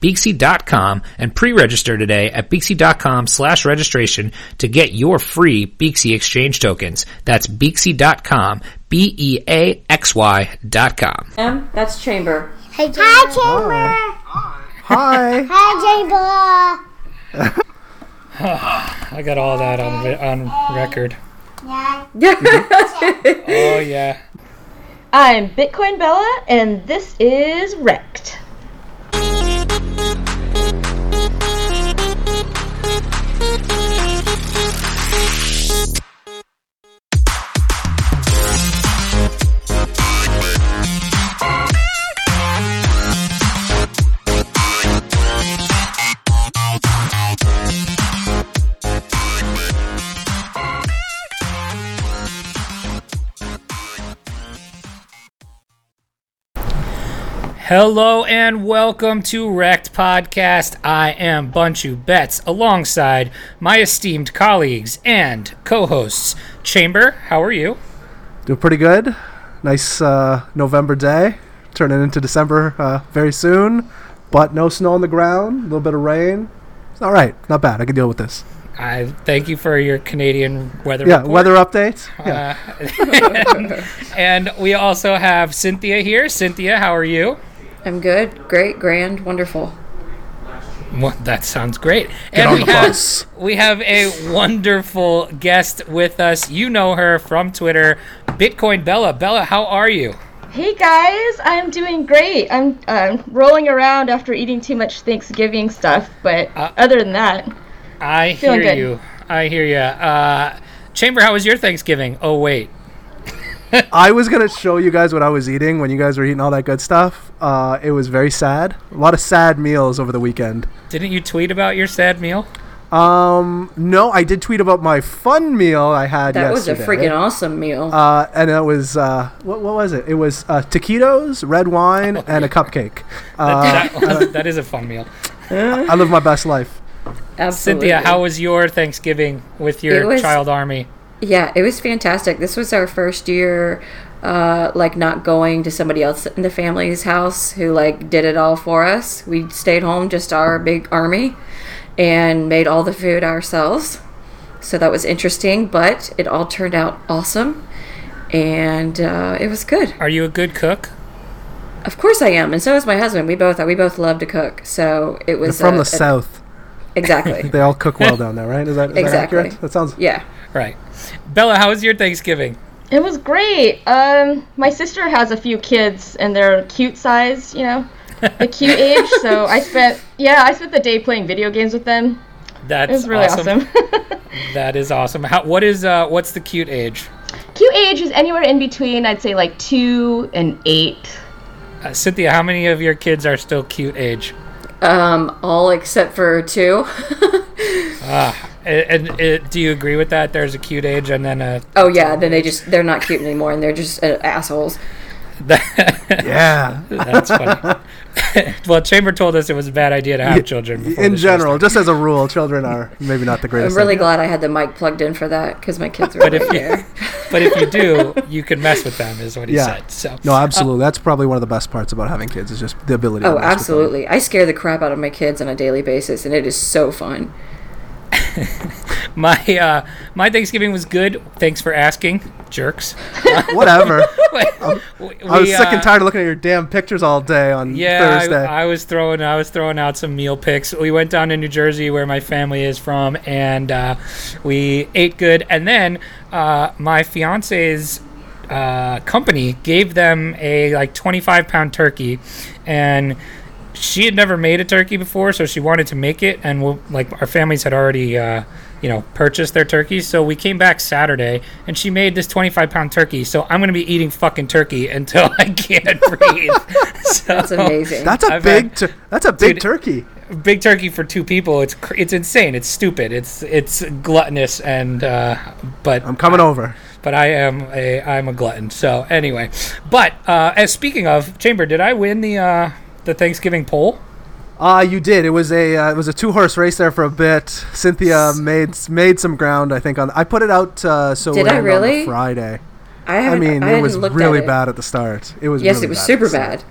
Beaxy.com and pre-register today at Beaxy.com slash registration to get your free Beaxy exchange tokens. That's Beaxy.com, B-E-A-X-Y dot com. Em, that's Chamber. Hey, Chamber. Hi, Chamber. Hi. Hi, Chamber. I got all that on, on record. Yeah. Mm-hmm. Oh yeah. I'm Bitcoin Bella, and this is Wrecked. Hello and welcome to Wrecked Podcast. I am Bunchu Betts alongside my esteemed colleagues and co-hosts. Chamber, how are you? Doing pretty good. Nice uh, November day. Turning into December uh, very soon, but no snow on the ground. A little bit of rain. It's all right. Not bad. I can deal with this. I thank you for your Canadian weather Yeah. report. Weather update. Yeah. Uh, and we also have Cynthia here. Cynthia, how are you? I'm good, great, grand, wonderful. Well, that sounds great. Get and on we the have bus. we have a wonderful guest with us. You know her from Twitter, Bitcoin Bella. Bella, how are you? Hey guys, I'm doing great. I'm uh, rolling around after eating too much Thanksgiving stuff, but Uh, other than that, I hear good. you. I hear you. Uh, Chamber, how was your Thanksgiving? Oh wait, I was gonna show you guys what I was eating when you guys were eating all that good stuff. Uh, it was very sad. A lot of sad meals over the weekend. didn't you tweet about your sad meal? Um, no, I did tweet about my fun meal I had That was a freaking awesome meal. Uh, and it was uh, what, what was it? It was uh, taquitos, red wine, Oh, and a cupcake. Uh, That- that is a fun meal. I live my best life. Absolutely. Cynthia, how was your Thanksgiving with your was- child army? Yeah, it was fantastic. This was our first year, uh, like not going to somebody else in the family's house who like did it all for us. We stayed home, just our big army, and made all the food ourselves. So that was interesting, but it all turned out awesome, and uh, it was good. Are you a good cook? Of course I am, and so is my husband. We both are. We both love to cook, so it They're was from a- the a- south. Exactly. They all cook well down there, right? Is that, is that Exactly. accurate? That sounds. yeah. Right. Bella, how was your Thanksgiving? It was great. Um, my sister has a few kids, and they're cute size, you know, the cute age. So I spent, yeah, I spent the day playing video games with them. That's It was really awesome. awesome. That is awesome. How, what is uh, what's the cute age? cute age is anywhere in between, I'd say like two and eight. Uh, Cynthia, how many of your kids are still cute age? Um, all except for two. And, and uh, do you agree with that? There's a cute age and then a. oh yeah, then they just they're not cute anymore, and they're just uh, assholes. Yeah. That's funny. well, Chamber told us it was a bad idea to have children. In general, just as a rule, children are maybe not the greatest. I'm really idea. glad I had the mic plugged in for that because my kids were But right if you, there. but if you do, you can mess with them, is what he Yeah. said. So No, absolutely. That's probably one of the best parts about having kids is just the ability. to Oh, mess with them. absolutely. I scare the crap out of my kids on a daily basis, and it is so fun. my uh, my Thanksgiving was good. Thanks for asking, jerks. Whatever. we, I was sick uh, and tired of looking at your damn pictures all day on Yeah, Thursday. I, I was throwing I was throwing out some meal picks. We went down to New Jersey where my family is from, and uh, we ate good. And then uh, my fiance's uh, company gave them a like 25 pound turkey, and she had never made a turkey before, so she wanted to make it, and we'll, like our families had already, uh, you know, purchased their turkeys. So we came back Saturday, and she made this 25 pound turkey. So I'm gonna be eating fucking turkey until I can't breathe. so, That's amazing. That's a I've big. had- tur- that's a big Dude, turkey. big turkey for two people. It's cr- it's insane. It's stupid. It's it's gluttonous, and uh, but I'm coming over. but I am a I'm a glutton. So anyway, but uh, as speaking of Chamber, did I win the uh, the Thanksgiving poll? Uh, you did. It was a uh, it was a two horse race there for a bit. Cynthia made made some ground, I think. On I put it out uh, so Did I would end on really? Friday. I I mean, I it was really at it. bad at the start. It was Yes, really it was bad super the start. bad.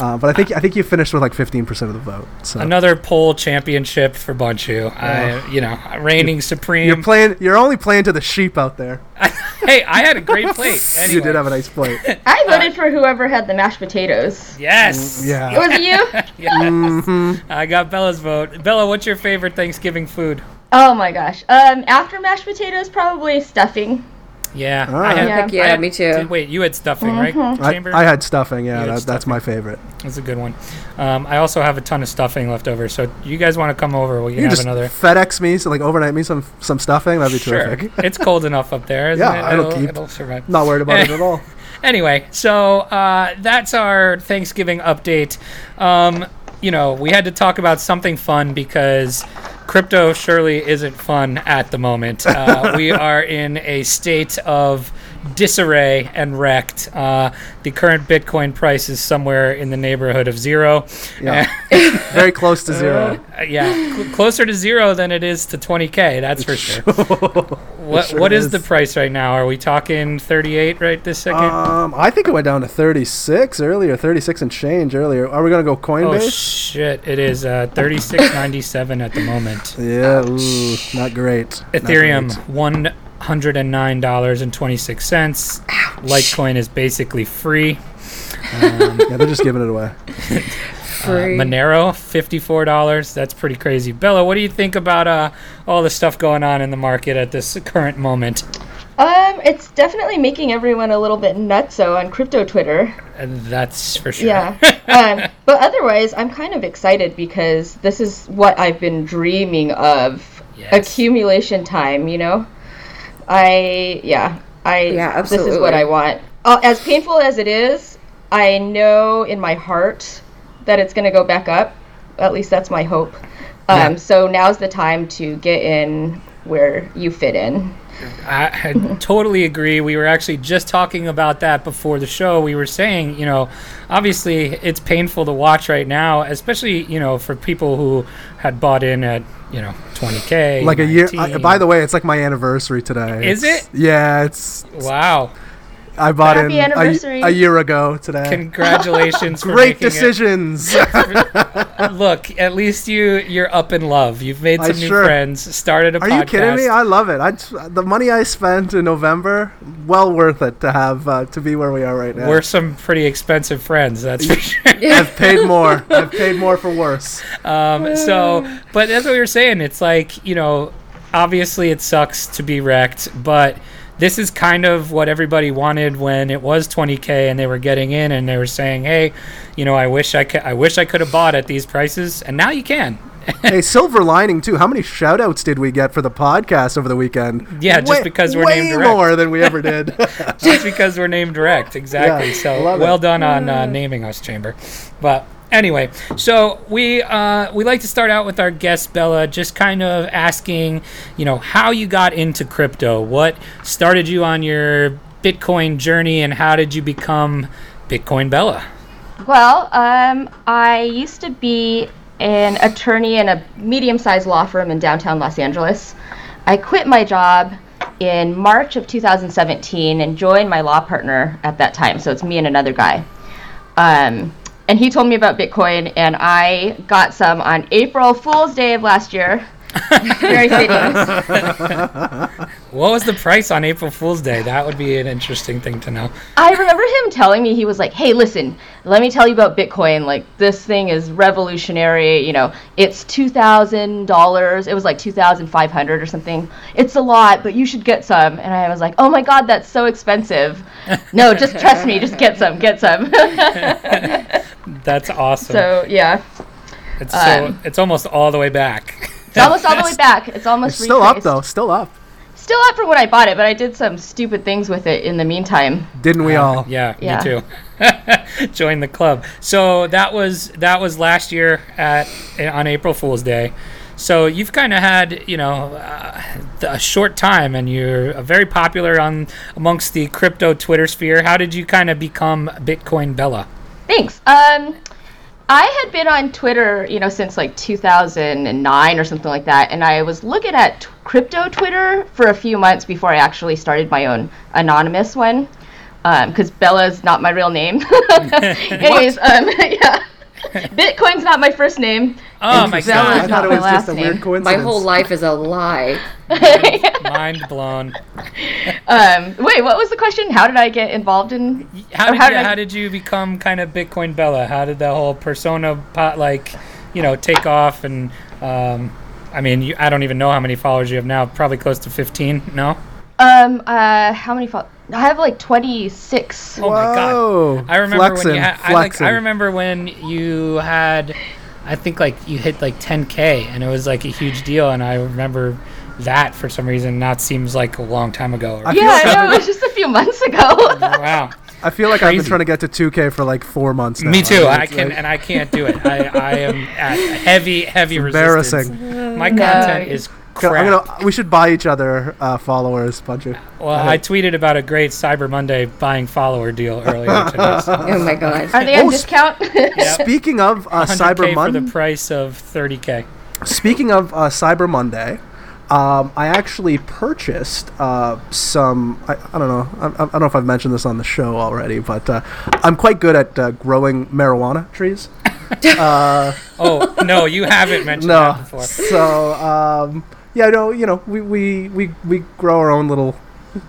Uh, but I think I think you finished with like 15 percent of the vote. So Another poll championship for Bunchu. I you know reigning supreme. you're playing. You're only playing to the sheep out there. hey, I had a great plate. Anyway. You did have a nice plate. I voted for whoever had the mashed potatoes. Yes. Yeah. Was it you? Yes. I got Bella's vote. Bella, what's your favorite Thanksgiving food? oh my gosh. Um, after mashed potatoes, probably stuffing. Yeah. All I right. had, Yeah. Heck yeah, I had- me too. did- wait, you had stuffing, right? I, Chamber? I had stuffing. Yeah, You had that, that's my favorite. That's a good one. Um, I also have a ton of stuffing left over, so you guys want to come over? We can You have just another. FedEx me, so like overnight me some some stuffing. That'd be Sure. terrific. it's cold enough up there, isn't Yeah, it? it'll it'll, keep. it'll survive. Not worried about it at all. Anyway, so uh, that's our Thanksgiving update. Um, you know, we had to talk about something fun because crypto surely isn't fun at the moment. Uh, we are in a state of disarray and wrecked. Uh, the current Bitcoin price is somewhere in the neighborhood of zero. Yeah. Very close to zero. Uh, yeah, cl- closer to zero than it is to 20k. That's for sure. what sure what is. is. the price right now? Are we talking 38 right this second? Um, I think it went down to 36 earlier, 36 and change earlier. Are we gonna go Coinbase? oh shit! It is uh, 36.97 at the moment. yeah, ooh, not great. Not Ethereum great. one hundred and nine dollars and twenty six cents. Litecoin is basically free. Yeah, they're just giving it away. Uh, Free. Monero fifty four dollars. That's pretty crazy. Bella, what do you think about uh, all the stuff going on in the market at this current moment? Um, it's definitely making everyone a little bit nutso on crypto Twitter. And that's for sure. Yeah. um, but otherwise, I'm kind of excited because this is what I've been dreaming of. Yes. Accumulation time, you know? I, yeah. I, Yeah, absolutely. This is what. I want. Uh, as painful as it is, I know in my heart that it's going to go back up. At least that's my hope. Um, So now's the time to get in where you fit in. I, I totally agree. We were actually just talking about that before the show. We were saying, you know, obviously it's painful to watch right now, especially, you know, for people who had bought in at, you know, 20K. Like a year. I, by the way, it's like my anniversary today. Is It's- it? Yeah, it's. Wow. I bought Happy in a, anniversary. a year ago today. Congratulations for Great making it. decisions. Look, at least you you're up in love. You've made I some new sure- friends, started a Are podcast. you kidding me? I love it. I the money I spent in November, well worth it to have uh, to be where we are right now. We're some pretty expensive friends, that's for sure. I've paid more. I've paid more for worse. Um, so, but that's what we were saying. It's like, you know, obviously it sucks to be wrecked, but this is kind of what everybody wanted when it was 20k and they were getting in and they were saying, "Hey, you know, I wish I could I wish I could have bought at these prices." And now you can. hey, silver lining too. How many shout outs did we get for the podcast over the weekend? Yeah, just because we're way named direct. more than we ever did. Just because we're named direct. Exactly. Yeah, so, well it. done on uh, naming us chamber. But anyway, so we uh, we like to start out with our guest Bella, just kind of asking, you know, how you got into crypto, what started you on your Bitcoin journey, and how did you become Bitcoin Bella? Well, um, I used to be an attorney in a medium sized law firm in downtown Los Angeles. I quit my job in March of 2017 and joined my law partner at that time. So it's me and another guy. Um, and he told me about Bitcoin, and I got some on April Fool's Day of last year. Very fitting. What was the price on April Fool's Day? That would be an interesting thing to know. I remember him telling me he was like, "Hey, listen, let me tell you about Bitcoin. Like this thing is revolutionary. You know, it's two thousand dollars. It was like two thousand five hundred or something. It's a lot, but you should get some." And I was like, "Oh my god, that's so expensive. No, just trust me. Just get some. Get some." That's awesome. so yeah, it's so um, it's almost all the way back. It's almost all the way back. It's almost It's still up though. Still up. Still up for when I bought it, but I did some stupid things with it in the meantime. Didn't we all? Yeah, Yeah. me too. Join the club. So that was that was last year at on April Fool's Day. So you've kind of had you know uh, a short time, and you're very popular on amongst the crypto Twitter sphere. How did you kind of become Bitcoin Bella? Thanks. Um, I had been on Twitter, you know, since like 2009 or something like that, and I was looking at t- crypto Twitter for a few months before I actually started my own anonymous one, because Bella's not my real name. Anyways, um, yeah, Bitcoin's not my first name. Oh my Bella I is not thought it was just a weird name. coincidence. My whole life is a lie. Mind blown. Um, wait, what was the question? How did I get involved in? How did how you, did I- how did you become kind of Bitcoin Bella? How did the whole persona pot like, you know, take off? And um, I mean, you, I don't even know how many followers you have now. Probably close to fifteen. No. Um, uh, how many? Fo- I have like 26. Oh my god! I remember when you had. I, like. I remember when you had. I think like you hit like 10k, and it was like a huge deal. And I remember that for some reason. That seems like a long time ago. I Yeah, like I know. It was just a few months ago. wow. I feel like I've been trying to get to 2K for like four months now. Me too. mean, I can, like- and I can't do it. I, I am at heavy, heavy resistance. embarrassing. My content is I'm crap. gonna, we should buy each other uh, followers, bunch well, I tweeted about a great Cyber Monday buying follower deal earlier today. So Oh my god. Are they on Oh, s- discount? Speaking of uh, 100K Cyber for Monday, the price of 30k. Speaking of uh, Cyber Monday, um, I actually purchased uh, some. I, I don't know. I, I don't know if I've mentioned this on the show already, but uh, I'm quite good at uh, growing marijuana trees. uh, Oh no, you haven't mentioned no, that before. so um, yeah, no, you know, we, we, we, we grow our own little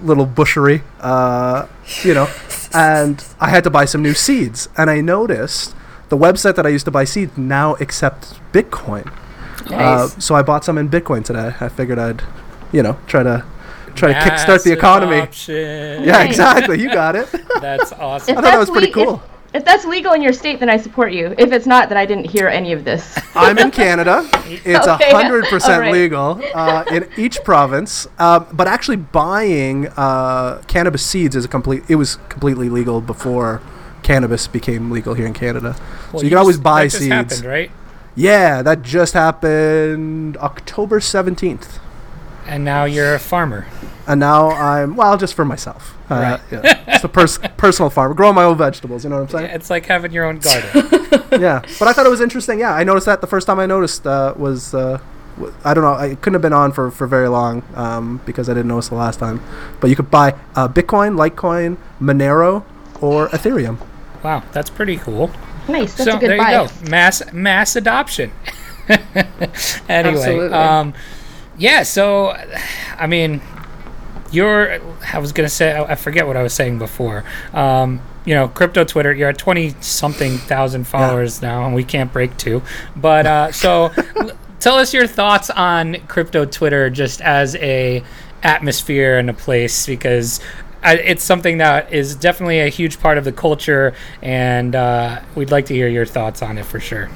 little bushery, uh, you know, and I had to buy some new seeds, and I noticed the website that I used to buy seeds now accepts Bitcoin. Uh, Nice. so I bought some in Bitcoin today. I figured I'd, you know, try to try to kickstart the economy. adoption. Yeah, exactly. You got it. That's awesome. I thought that was pretty le- if- cool. If, that's legal in your state, then I support you. If it's not, then I didn't hear any of this. I'm in Canada. It's a Okay. hundred percent Alright. legal uh, in each province. Um, but actually, buying uh, cannabis seeds is a complete. It was completely legal before cannabis became legal here in Canada. Well, so you can always just- buy that just seeds. Happened, right? Yeah, that just happened October seventeenth. And now you're a farmer. And now I'm well just for myself. Uh, Right. yeah, it's a pers- personal farm, growing my own vegetables. You know what I'm saying? Yeah, It's like having your own garden. yeah. But I thought it was interesting. Yeah, I noticed that the first time I noticed uh, was uh, w- I don't know. I couldn't have been on for, for very long um, because I didn't notice the last time. But you could buy uh, Bitcoin, Litecoin, Monero, or Ethereum. wow, that's pretty cool. Nice. That's so a good there buy. you go, mass mass adoption. anyway, Absolutely. um, yeah. So, I mean, you're. I was gonna say. I forget what I was saying before. Um, you know, crypto Twitter. You're at twenty something thousand followers now, and we can't break two. But uh, so, tell us your thoughts on crypto Twitter, just as a atmosphere and a place, because. I, it's something that is definitely a huge part of the culture, and uh, we'd like to hear your thoughts on it for sure.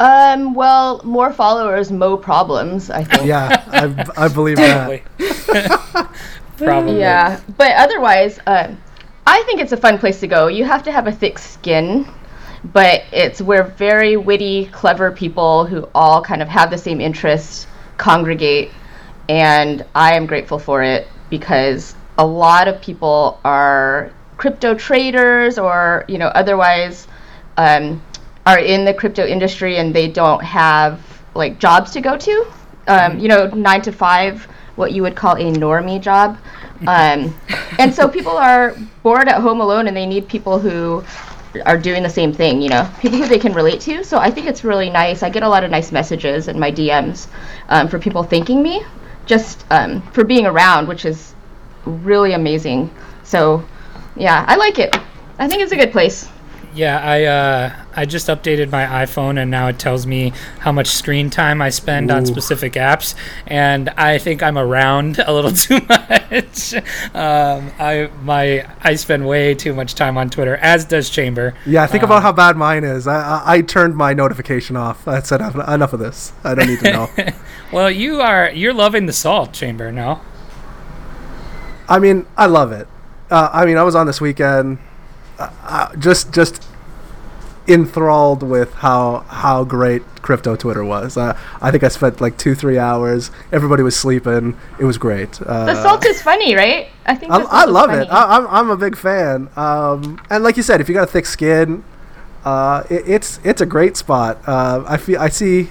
Um. Well, more followers, mo problems. I think. Yeah, I, I believe that. Probably. Yeah, but otherwise, um, I think it's a fun place to go. You have to have a thick skin, but it's where very witty, clever people who all kind of have the same interests congregate, and I am grateful for it because a lot of people are crypto traders or you know otherwise um, are in the crypto industry and they don't have like jobs to go to. Um, you know, nine to five, what you would call a normie job. Um, and so people are bored at home alone and they need people who are doing the same thing. You know, people who they can relate to. So I think it's really nice. I get a lot of nice messages in my DMs um, for people thanking me just um, for being around, which is really amazing. So yeah, I like it. I think it's a good place. Yeah, I uh, I just updated my iPhone and now it tells me how much screen time I spend on specific apps, and I think I'm around a little too much. um, I my I spend way too much time on Twitter, as does Chamber. Yeah, think about how bad mine is. I, I I turned my notification off. I said enough, enough of this. I don't need to know. Well, you are you're loving the salt, Chamber. No, I mean, I love it. Uh, I mean, I was on this weekend, uh, just just enthralled with how how great crypto Twitter was. Uh, I think I spent like two three hours. Everybody was sleeping. It was great. Uh, The salt is funny, right? I think I, I love it. I, I'm I'm a big fan. Um, and like you said, if you got a thick skin, uh, it, it's it's a great spot. Uh, I feel I see.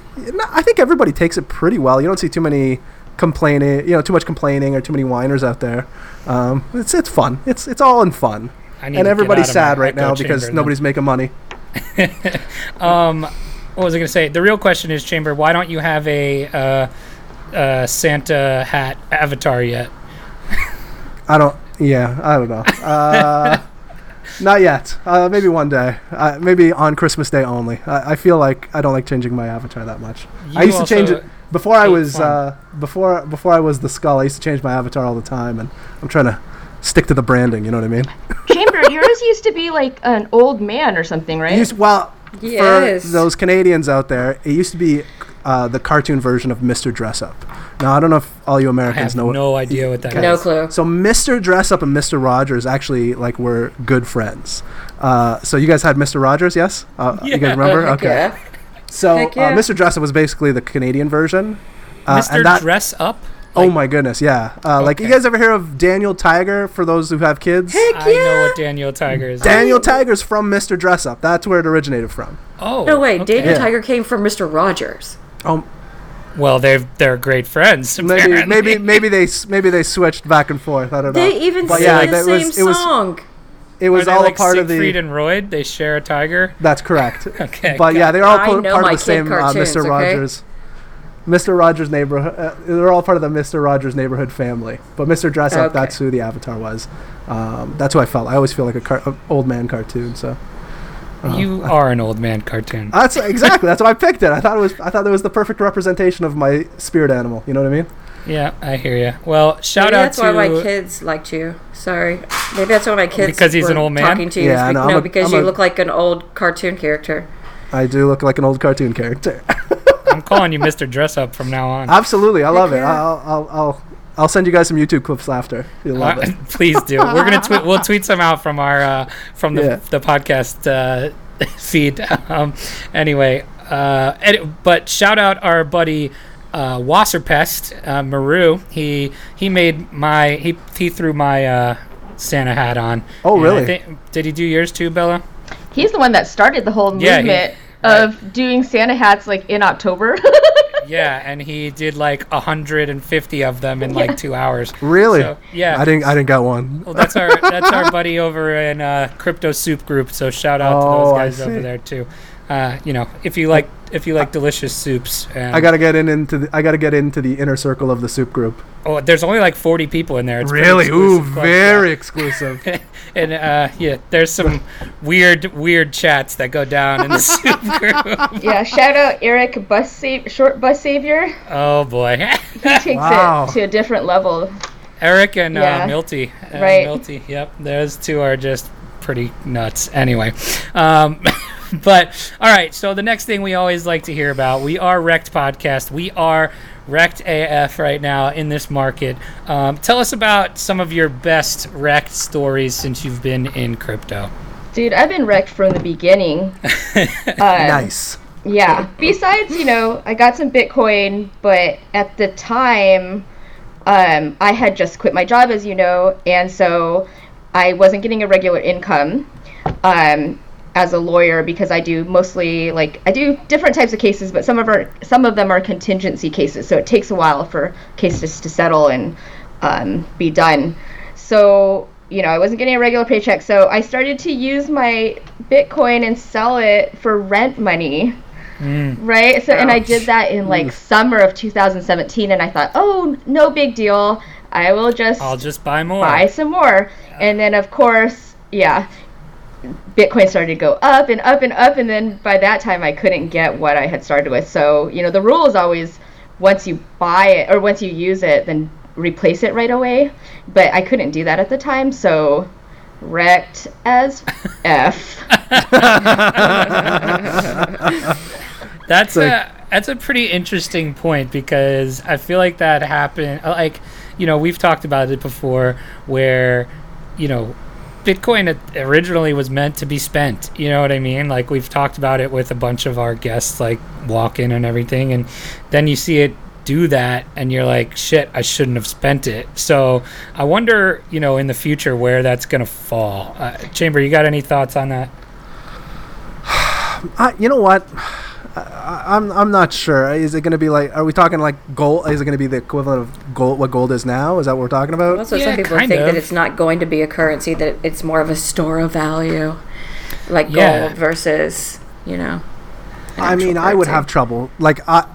I think everybody takes it pretty well. You don't see too many complaining. You know, too much complaining or too many whiners out there. Um, it's it's fun. It's it's all in fun. And everybody's sad right now because chamber then. nobody's making money. Um, what was I going to say? The real question is, Chamber, why don't you have a uh, uh, Santa hat avatar yet? I don't. Yeah, I don't know. Uh, not yet. Uh, maybe one day. Uh, maybe on Christmas Day only. I, I feel like I don't like changing my avatar that much. I used to change it before I was uh, before before I was the skull. I used to change my avatar all the time, and I'm trying to stick to the branding. You know what I mean? Chamber, yours used to be like an old man or something, right? Used, well, Yes. for those Canadians out there, it used to be uh, the cartoon version of Mr. Dress Up. Now I don't know if all you I Americans have know. what- no idea what that is. No clue. So Mr. Dress Up and Mr. Rogers actually like were good friends. Uh, so you guys had Mr. Rogers, yes? Uh, You guys remember? Heck okay. yeah. So Heck uh, yeah. Mr. Dress Up was basically the Canadian version. Uh, Mr. and that- Dress Up? Oh my goodness, yeah. Uh, Like you guys ever hear of Daniel Tiger? For those who have kids, Heck I know what Daniel Tiger is. Daniel Tiger's from Mr. Dress Up. That's where it originated from. oh. No way. okay. Daniel Yeah. Tiger came from Mr. Rogers. Oh, Well, they're they're great friends. maybe apparently. maybe maybe they maybe they switched back and forth. I don't know. They even But sing yeah, the same was- it was- song. It Are was they all like a part of the. Siegfried and Roy? They share a tiger. That's correct. Okay, But yeah, they're all I part of the same uh, Mr. okay? Rogers. Mr. Rogers neighborhood. Uh, they're all part of the Mr. Rogers neighborhood family. But Mr. Dress Up, Okay. that's who the avatar was. Um, that's who I felt. I always feel like a car- old man cartoon. So You are an old man cartoon. that's exactly that's why I picked it. I thought it was I thought it was the perfect representation of my spirit animal. You know what I mean? yeah, I hear you. Well, shout Maybe out that's to why my kids liked you. Sorry. Maybe that's why my kids Because he's were an old man? talking to you. Yeah, I is know. be- I'm no, a- because I'm you a- look like an old cartoon character. I do look like an old cartoon character. I'm calling you Mr. Dress Up from now on. Absolutely, I love it. I'll, I'll I'll I'll send you guys some YouTube clips after. You'll love Uh, it. please do. We're gonna tweet. We'll tweet some out from our uh, from the Yeah. the podcast uh, feed. Um, anyway, uh, ed- but shout out our buddy uh, Wasserpest uh, Maru. He he made my he he threw my uh, Santa hat on. Oh, really? think- did he do yours too, Bella? He's the one that started the whole movement. Yeah, he- movement right. of doing Santa hats like in October. Yeah, and he did like 150 of them in like two hours. Really? So, yeah. I didn't I didn't get one. Well, that's our that's our buddy over in uh, Crypto Soup Group. So shout out to Oh, those guys over there too. Uh, you know, if you like if you like delicious soups. And, I gotta get in into the I gotta get into the inner circle of the soup group. Oh, there's only like 40 people in there. It's Really? Ooh, very yeah. exclusive. And uh, yeah, there's some weird weird chats that go down in the soup group. yeah, shout out Eric Bus Sa- Short Bus Savior. Oh boy, He takes Wow. it to a different level. Eric and uh, Milty. Uh, Right. Milty. Yep, those two are just pretty nuts. Anyway, um, but all right. So the next thing we always like to hear about, we are Wrecked Podcast. We are Wrecked AF right now in this market. Um, tell us about some of your best Wrecked stories since you've been in crypto. Dude, I've been wrecked from the beginning. Uh, nice. Yeah. Besides, you know, I got some Bitcoin, but at the time, um, I had just quit my job, as you know, and so I wasn't getting a regular income um, as a lawyer because I do mostly like I do different types of cases, but some of our some of them are contingency cases, so it takes a while for cases to settle and um, be done. So you know, I wasn't getting a regular paycheck, so I started to use my Bitcoin and sell it for rent money. Right? So, and I did that in like summer of 2017, and I thought, oh, no big deal. I will just I'll just buy more. buy some more. And then, of course, yeah, Bitcoin started to go up and up and up. And then by that time, I couldn't get what I had started with. So, you know, the rule is always once you buy it or once you use it, then replace it right away. But I couldn't do that at the time. So, wrecked as F. That's like- a that's a pretty interesting point because I feel like that happened. Like, you know, we've talked about it before, where, you know, Bitcoin originally was meant to be spent. You know what I mean? Like we've talked about it with a bunch of our guests, like walk in and everything, and then you see it do that, and you're like, shit, I shouldn't have spent it. So I wonder, you know, in the future where that's gonna fall. Uh, Chamber, you got any thoughts on that? I, you know what? I, I'm I'm not sure. Is it going to be like? Are we talking like gold? Is it going to be the equivalent of gold? What gold is now? Is that what we're talking about? Also, Yeah, some people kind think of. that it's not going to be a currency; that it's more of a store of value, like Yeah. gold versus, you know. I mean, actual I would have trouble. Like I,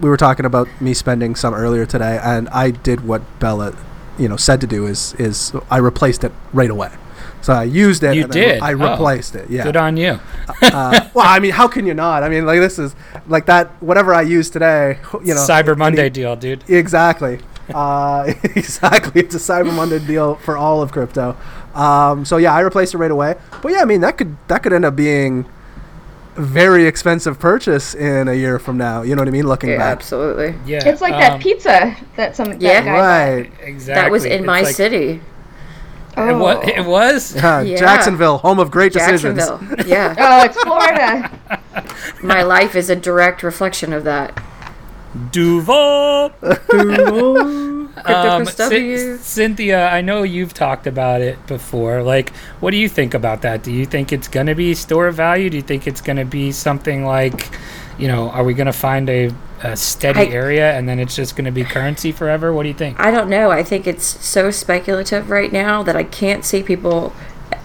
we were talking about me spending some earlier today, and I did what Bella, you know, said to do. Is is I replaced it right away. So I used it. You and then did? I Oh. replaced it. Yeah. Good on you. uh, well, I mean, how can you not? I mean, like this is like that. Whatever I use today, you know, Cyber any- Monday deal, dude. Exactly. Uh, exactly. It's a Cyber Monday deal for all of crypto. Um, so yeah, I replaced it right away. But yeah, I mean that could that could end up being a very expensive purchase in a year from now. You know what I mean? Looking Yeah, back. absolutely. Yeah, It's like um, that pizza that some that Yeah. guy bought. Right. Exactly. That was in It's my like- city, It was. It was? Uh, Yeah. Jacksonville, home of great decisions. Jacksonville. yeah, Oh, it's Florida. my life is a direct reflection of that. Duval. Duval. Um, Cyn- Cynthia, I know you've talked about it before. Like, what do you think about that? Do you think it's going to be store of value? Do you think it's going to be something like, you know, are we going to find a, a steady I- area and then it's just going to be currency forever? What do you think? I don't know. I think it's so speculative right now that I can't see people,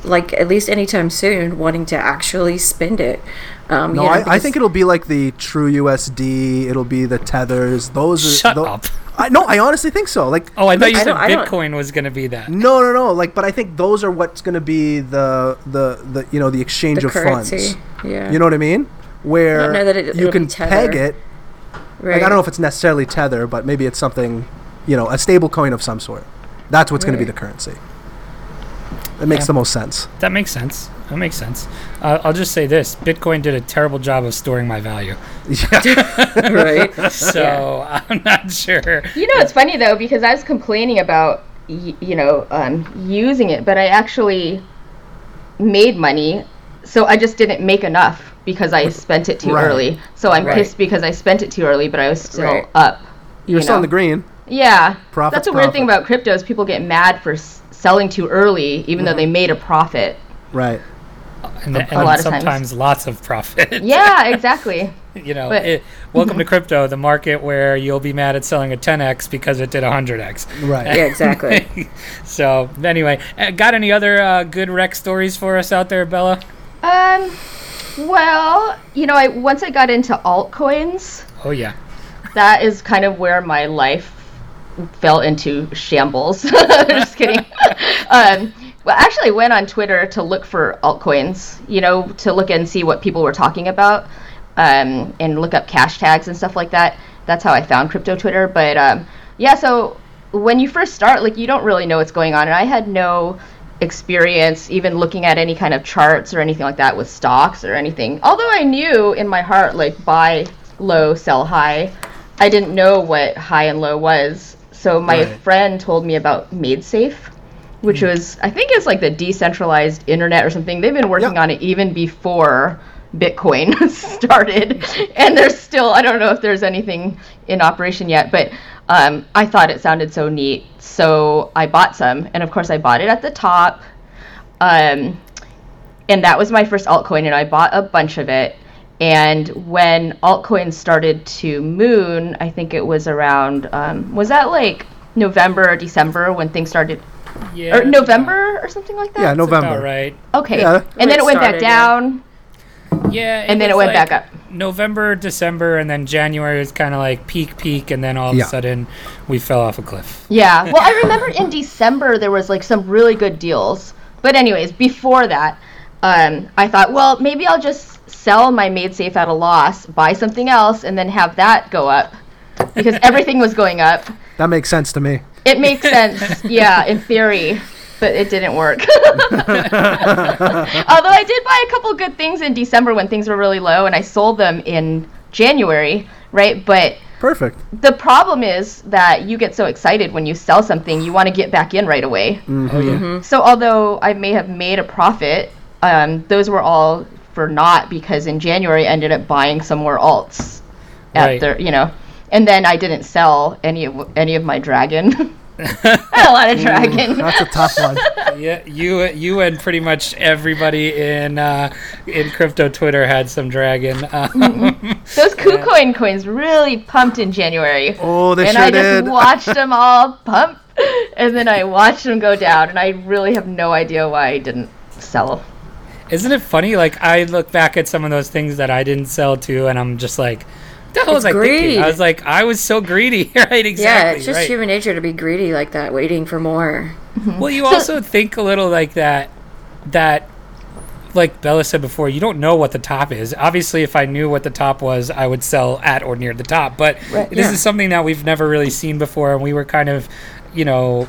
like at least anytime soon, wanting to actually spend it. Um, No, you know, I, I think it'll be like the True USD. It'll be the tethers. Those are Shut up. I no, I honestly think so. Like Oh, I thought you I said don't- I don't- Bitcoin was going to be that. No, no, no. Like, but I think those are what's going to be the the the you know the exchange the of currency. funds. Yeah. You know what I mean? Where know that it- you can peg it. right. Like I don't know if it's necessarily tether, but maybe it's something, you know, a stable coin of some sort. That's what's going to be the currency. It makes Yeah. the most sense. That makes sense. That makes sense. Uh, I'll just say this Bitcoin did a terrible job of storing my value. Yeah. right. So I'm not sure. You know, it's funny though because I was complaining about y- you know um, using it, but I actually made money, so I just didn't make enough because I spent it too Right. early. So I'm Right. pissed because I spent it too early, but I was still Right. up. You're you still in the green. Yeah, Profit's that's a weird thing about crypto is people get mad for s- selling too early, even Mm-hmm. though they made a profit. Right. And, and lot of sometimes times. lots of profit. Yeah, exactly. you know, But- it, welcome to crypto, the market where you'll be mad at selling a 10x because it did a 100x. Right. Yeah, exactly. so, anyway, uh, got any other uh, good rec stories for us out there, Bella? Um, well, you know, I once I got into altcoins, Oh, yeah. that is kind of where my life fell into shambles. Just kidding. um, well, actually, went on Twitter to look for altcoins, you know, to look and see what people were talking about, um, and look up cash tags and stuff like that. That's how I found crypto Twitter. But um, yeah, so when you first start, like, you don't really know what's going on, and I had no experience even looking at any kind of charts or anything like that with stocks or anything. Although I knew in my heart, like, buy low, sell high. I didn't know what high and low was. So my Right. friend told me about MaidSafe, which was I think it's like the decentralized internet or something. They've been working Yep. on it even before Bitcoin started, and there's still I don't know if there's anything in operation yet, but um, I thought it sounded so neat, so I bought some, and of course I bought it at the top. Um, and that was my first altcoin and i bought a bunch of it and when altcoins started to moon i think it was around um, was that like november or december when things started Yeah, or November or something like that. Yeah, November. about right. Okay, Yeah. and then it went back Started, yeah. down, Yeah, and then it went like back up. November, December, and then January was kind of like peak, peak, and then all of Yeah. a sudden we fell off a cliff. Yeah. Well, I remember in December there was like some really good deals. But anyways, before that, um, I thought, well, maybe I'll just sell my MaidSafe at a loss, buy something else, and then have that go up because everything was going up. That makes sense to me. It makes sense, yeah, in theory, but it didn't work. Although I did buy a couple good things in December when things were really low, and I sold them in January, right? But Perfect. the problem is that you get so excited when you sell something, you want to get back in right away. Oh yeah. So although I may have made a profit, um, those were all for naught because in January I ended up buying some more alts at Right. the you know, and then I didn't sell any of any of my dragon. A lot of dragon. That's a tough one. Yeah, you you and pretty much everybody in uh, in crypto Twitter had some dragon. Um, Those KuCoin coins really pumped in January. Oh, they and sure I just watched them all pump, and then I watched them go down, and I really have no idea why I didn't sell. Isn't it funny? Like I look back at some of those things that I didn't sell to, and I'm just like, "What the hell was It's I thinking?" I was like, I was so greedy, right? Exactly. yeah, it's just right. human nature to be greedy like that, waiting for more. Mm-hmm. Well, you also think a little like that. That, like Bella said before, you don't know what the top is. Obviously, if I knew what the top was, I would sell at or near the top. But Right, this yeah. is something that we've never really seen before, and we were kind of, you know,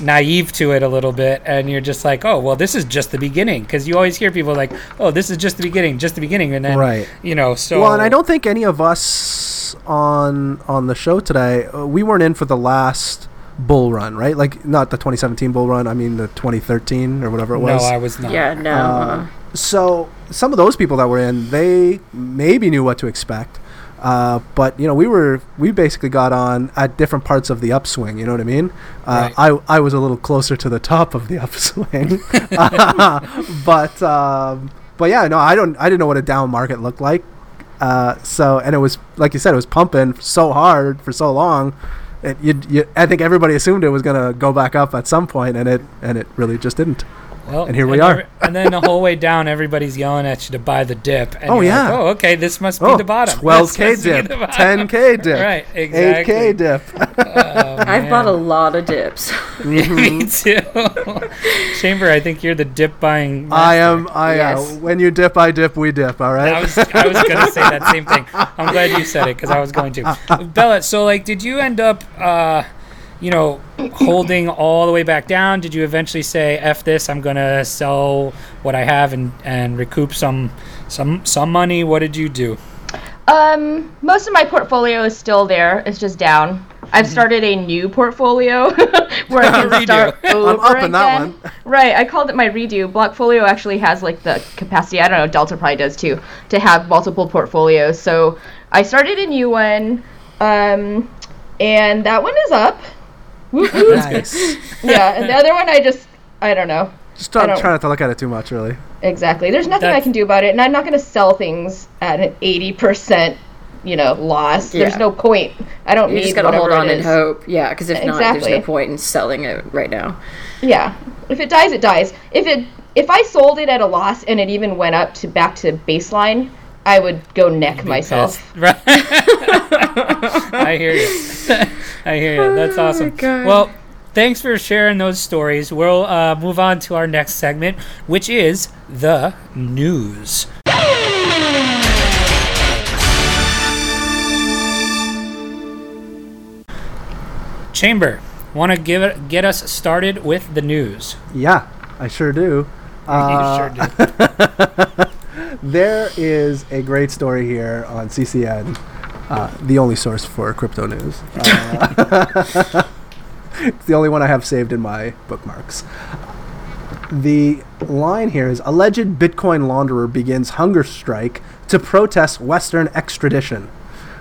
naive to it a little bit. And you're just like, oh, well, this is just the beginning, because you always hear people like, oh, this is just the beginning, just the beginning, and then, Right. you know, so. Well, and I don't think any of us on on the show today, uh, we weren't in for the last bull run, right? Like not the 2017 bull run. I mean the 2013 or whatever it was. No. I was not. Yeah, no. Uh, so some of those people that were in, they maybe knew what to expect. Uh, but you know, we were we basically got on at different parts of the upswing. You know what I mean? Uh, I I was a little closer to the top of the upswing, but um, but yeah, no, I don't I didn't know what a down market looked like. Uh, so and it was like you said, it was pumping so hard for so long. It, you, you, I think everybody assumed it was gonna go back up at some point, and it and it really just didn't. Well, And here we are. and then the whole way down, everybody's yelling at you to buy the dip. And Oh, you're like, yeah. oh, okay, this must be Oh, the bottom. 12k This dip, 10k dip, Right, exactly. 8k dip. I've bought a lot of dips. Me too. Chamber, I think you're the dip buying. I am. I Yes. uh, when you dip, I dip. We dip. All right. I was I was gonna say that same thing. I'm glad you said it because I was going to. Bella, so like, did you end up, uh, you know, holding all the way back down? Did you eventually say, "F this"? I'm gonna sell what I have and and recoup some some some money. What did you do? Um, most of my portfolio is still there. It's just down. I've started a new portfolio where I can start over I'm up in again. that one. Right, I called it my redo. Blockfolio actually has like the capacity. I don't know. Delta probably does too to have multiple portfolios. So I started a new one, um, and that one is up. Woot woot. nice. yeah, and the other one I just I don't know. Just try, I don't- try not to look at it too much, really. Exactly. There's nothing I can do about it, and I'm not going to sell things at an 80%, you know, loss. There's no point. I don't You need just gotta hold on and hope. Yeah, because if not, there's no point in selling it right now. Yeah. If it dies, it dies. If it if I sold it at a loss and it even went up to back to baseline, I would go neck myself. Right. I hear you. I hear you. That's awesome. God. Well, thanks for sharing those stories. We'll uh, move on to our next segment, which is the news. Chamber, want to give it, get us started with the news? Yeah, I sure do. Uh, you sure do. There is a great story here on CCN, uh, the only source for crypto news. Uh, it's the only one I have saved in my bookmarks. The line here is alleged Bitcoin launderer begins hunger strike to protest Western extradition.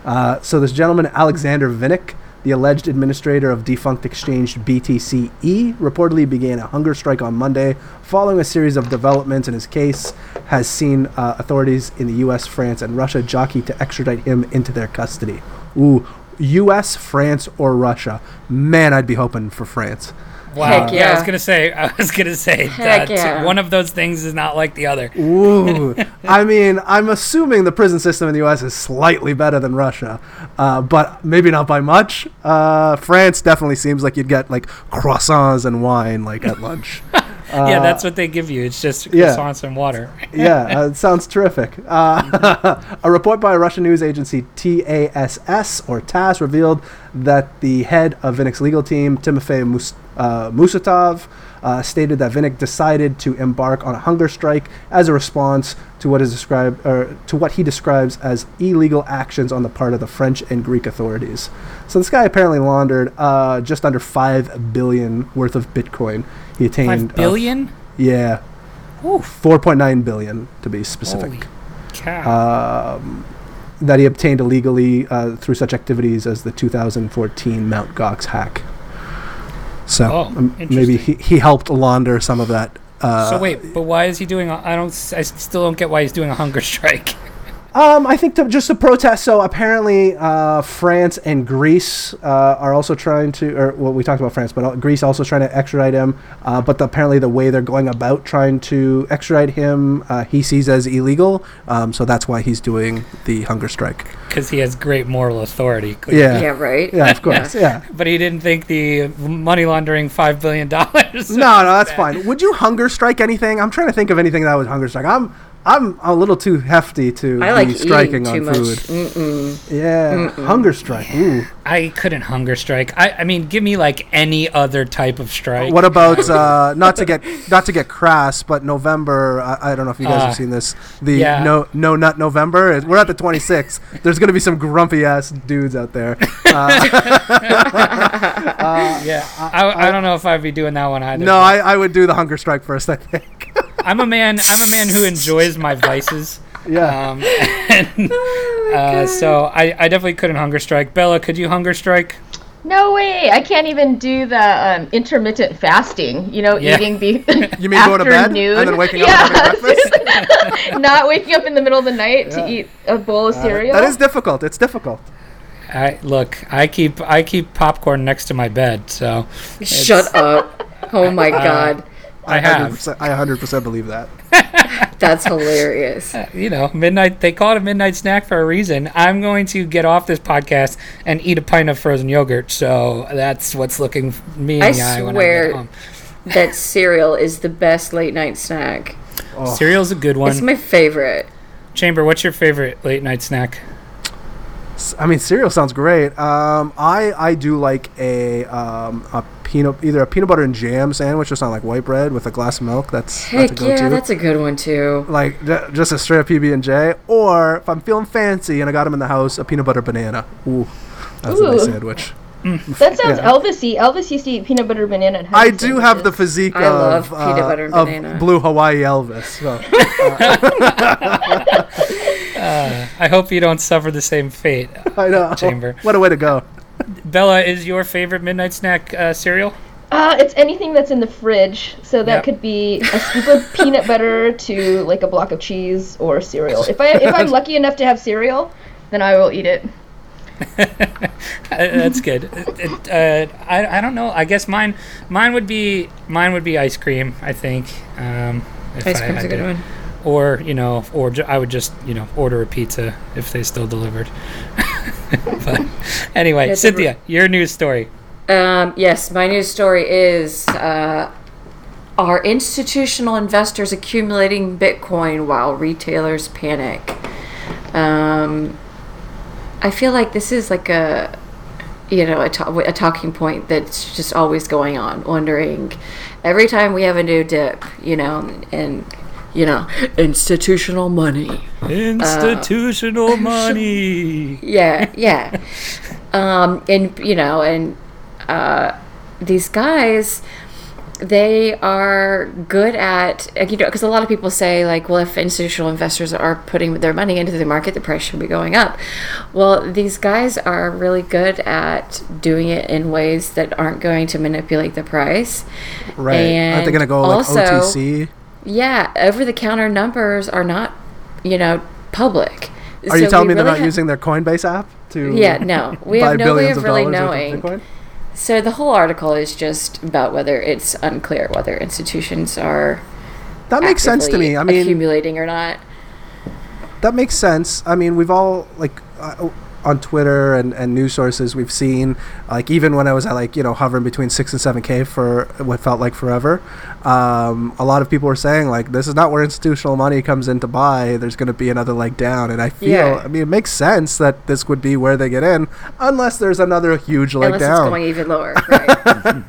Uh, so this gentleman, Alexander Vinnik, the alleged administrator of defunct exchange BTC-e, reportedly began a hunger strike on Monday following a series of developments in his case has seen uh, authorities in the U.S., France, and Russia jockey to extradite him into their custody. Ooh, U.S., France, or Russia? Man, I'd be hoping for France. Wow. Heck yeah. I was gonna say. I was gonna say Heck that yeah. one of those things is not like the other. Ooh, I mean, I'm assuming the prison system in the U.S. is slightly better than Russia, uh, but maybe not by much. Uh, France definitely seems like you'd get like croissants and wine like at lunch. yeah, that's what they give you. It's just Uh, yeah. and water. yeah, uh, it sounds terrific. Uh, a report by a Russian news agency TASS or TASS revealed that the head of Vinnik's legal team, Timofey Mus- uh, Musatov, uh, stated that Vinnic decided to embark on a hunger strike as a response to what is described or to what he describes as illegal actions on the part of the French and Greek authorities. So this guy apparently laundered uh, just under five billion worth of Bitcoin. He attained Five billion. Uh, yeah, four point nine billion to be specific. Holy cow. Um, that he obtained illegally uh, through such activities as the 2014 Mount Gox hack. So Oh, um, maybe he, he helped launder some of that. Uh, so wait, but why is he doing? A, I don't. I still don't get why he's doing a hunger strike. Um, I think to, just to protest. So apparently, uh, France and Greece uh, are also trying to, or well, we talked about France, but uh, Greece also trying to extradite him. Uh, but the, apparently, the way they're going about trying to extradite him, uh, he sees as illegal. Um, so that's why he's doing the hunger strike. because he has great moral authority. clearly. Yeah, Yeah, right. yeah, of course, yeah. But he didn't think the money laundering five billion dollars. No, no, that's fine. Would you hunger strike anything? I'm trying to think of anything that would hunger strike. I'm, I'm a little too hefty to I like be eating striking too on much. food. Mm-mm. Yeah, hunger strike. Ooh. I couldn't hunger strike. I, I mean, give me like any other type of strike. What about uh, not to get not to get crass, but November? I, I don't know if you guys Uh, have seen this. The yeah. no no nut November. We're at the 26th. There's gonna be some grumpy ass dudes out there. yeah, I, I, don't know if I'd be doing that one either. No, I, I would do the hunger strike first. I think. I'm a man. I'm a man who enjoys my vices. yeah. Um, and, uh, so I, I definitely couldn't hunger strike. Bella, could you hunger strike? No way! I can't even do the um, intermittent fasting. You know, Yeah. eating be You mean going to bed and then waking up yeah, and having breakfast? not waking up in the middle of the night to eat a bowl of cereal. That is difficult. It's difficult. I look. I keep I keep popcorn next to my bed. So Shut up. Oh my Uh, god. I have. 100%, I 100% believe that. That's hilarious. Uh, you know, midnight. They call it a midnight snack for a reason. I'm going to get off this podcast and eat a pint of frozen yogurt. So that's what's looking me in I the eye when I swear- get home. That cereal is the best late night snack. Oh. Cereal's a good one. It's my favorite. Chamber, what's your favorite late night snack? S- I mean, cereal sounds great. Um, I I do like a um, a peanut either a peanut butter and jam sandwich or something like white bread with a glass of milk. That's that's a yeah, that's a good one too. like just a straight up PB and J. Or if I'm feeling fancy and I got them in the house, a peanut butter banana. Ooh, that's a nice sandwich. That sounds Yeah. Elvis-y. Elvis used to eat peanut butter banana. and I honey do have the sandwiches. physique I of love peanut uh, butter and of banana. blue Hawaii Elvis. So. I hope you don't suffer the same fate. I know. Chamber. What a way to go. Bella, is your favorite midnight snack uh, cereal? Uh, it's anything that's in the fridge. So that Yep. could be a scoop of peanut butter to like a block of cheese or cereal. If I if I'm lucky enough to have cereal, then I will eat it. Uh, That's good. It, it, uh, I, I don't know. I guess mine mine would be mine would be ice cream. I think. Um, Ice I cream's a good to- one. Or you know, or ju- I would just you know order a pizza if they still delivered. but anyway, Cynthia, your news story. Um, yes, my news story is uh, Are institutional investors accumulating Bitcoin while retailers panic? Um, I feel like this is like a you know a, to- a talking point that's just always going on wondering every time we have a new dip you know and you know institutional money Institutional money. yeah, yeah. um, and you know, and uh, these guys, they are good at you know because a lot of people say like, well, if institutional investors are putting their money into the market, the price should be going up. Well, these guys are really good at doing it in ways that aren't going to manipulate the price. Right. Aren't they going to go like also- OTC? Yeah, over the counter numbers are not, you know, public. Are you telling me they're not ha- using their Coinbase app to Yeah, no. We have no way of really knowing. So the whole article is just about whether it's unclear whether institutions are That makes sense to me. I mean, accumulating or not. that makes sense. I mean, we've all like uh, on Twitter and, and news sources we've seen like even when I was at like you know hovering between six and seven k for what felt like forever. Um, a lot of people were saying like this is not where institutional money comes in to buy. There's going to be another leg down, and I feel Yeah. I mean it makes sense that this would be where they get in unless there's another huge leg Unless down. it's going even lower. Right.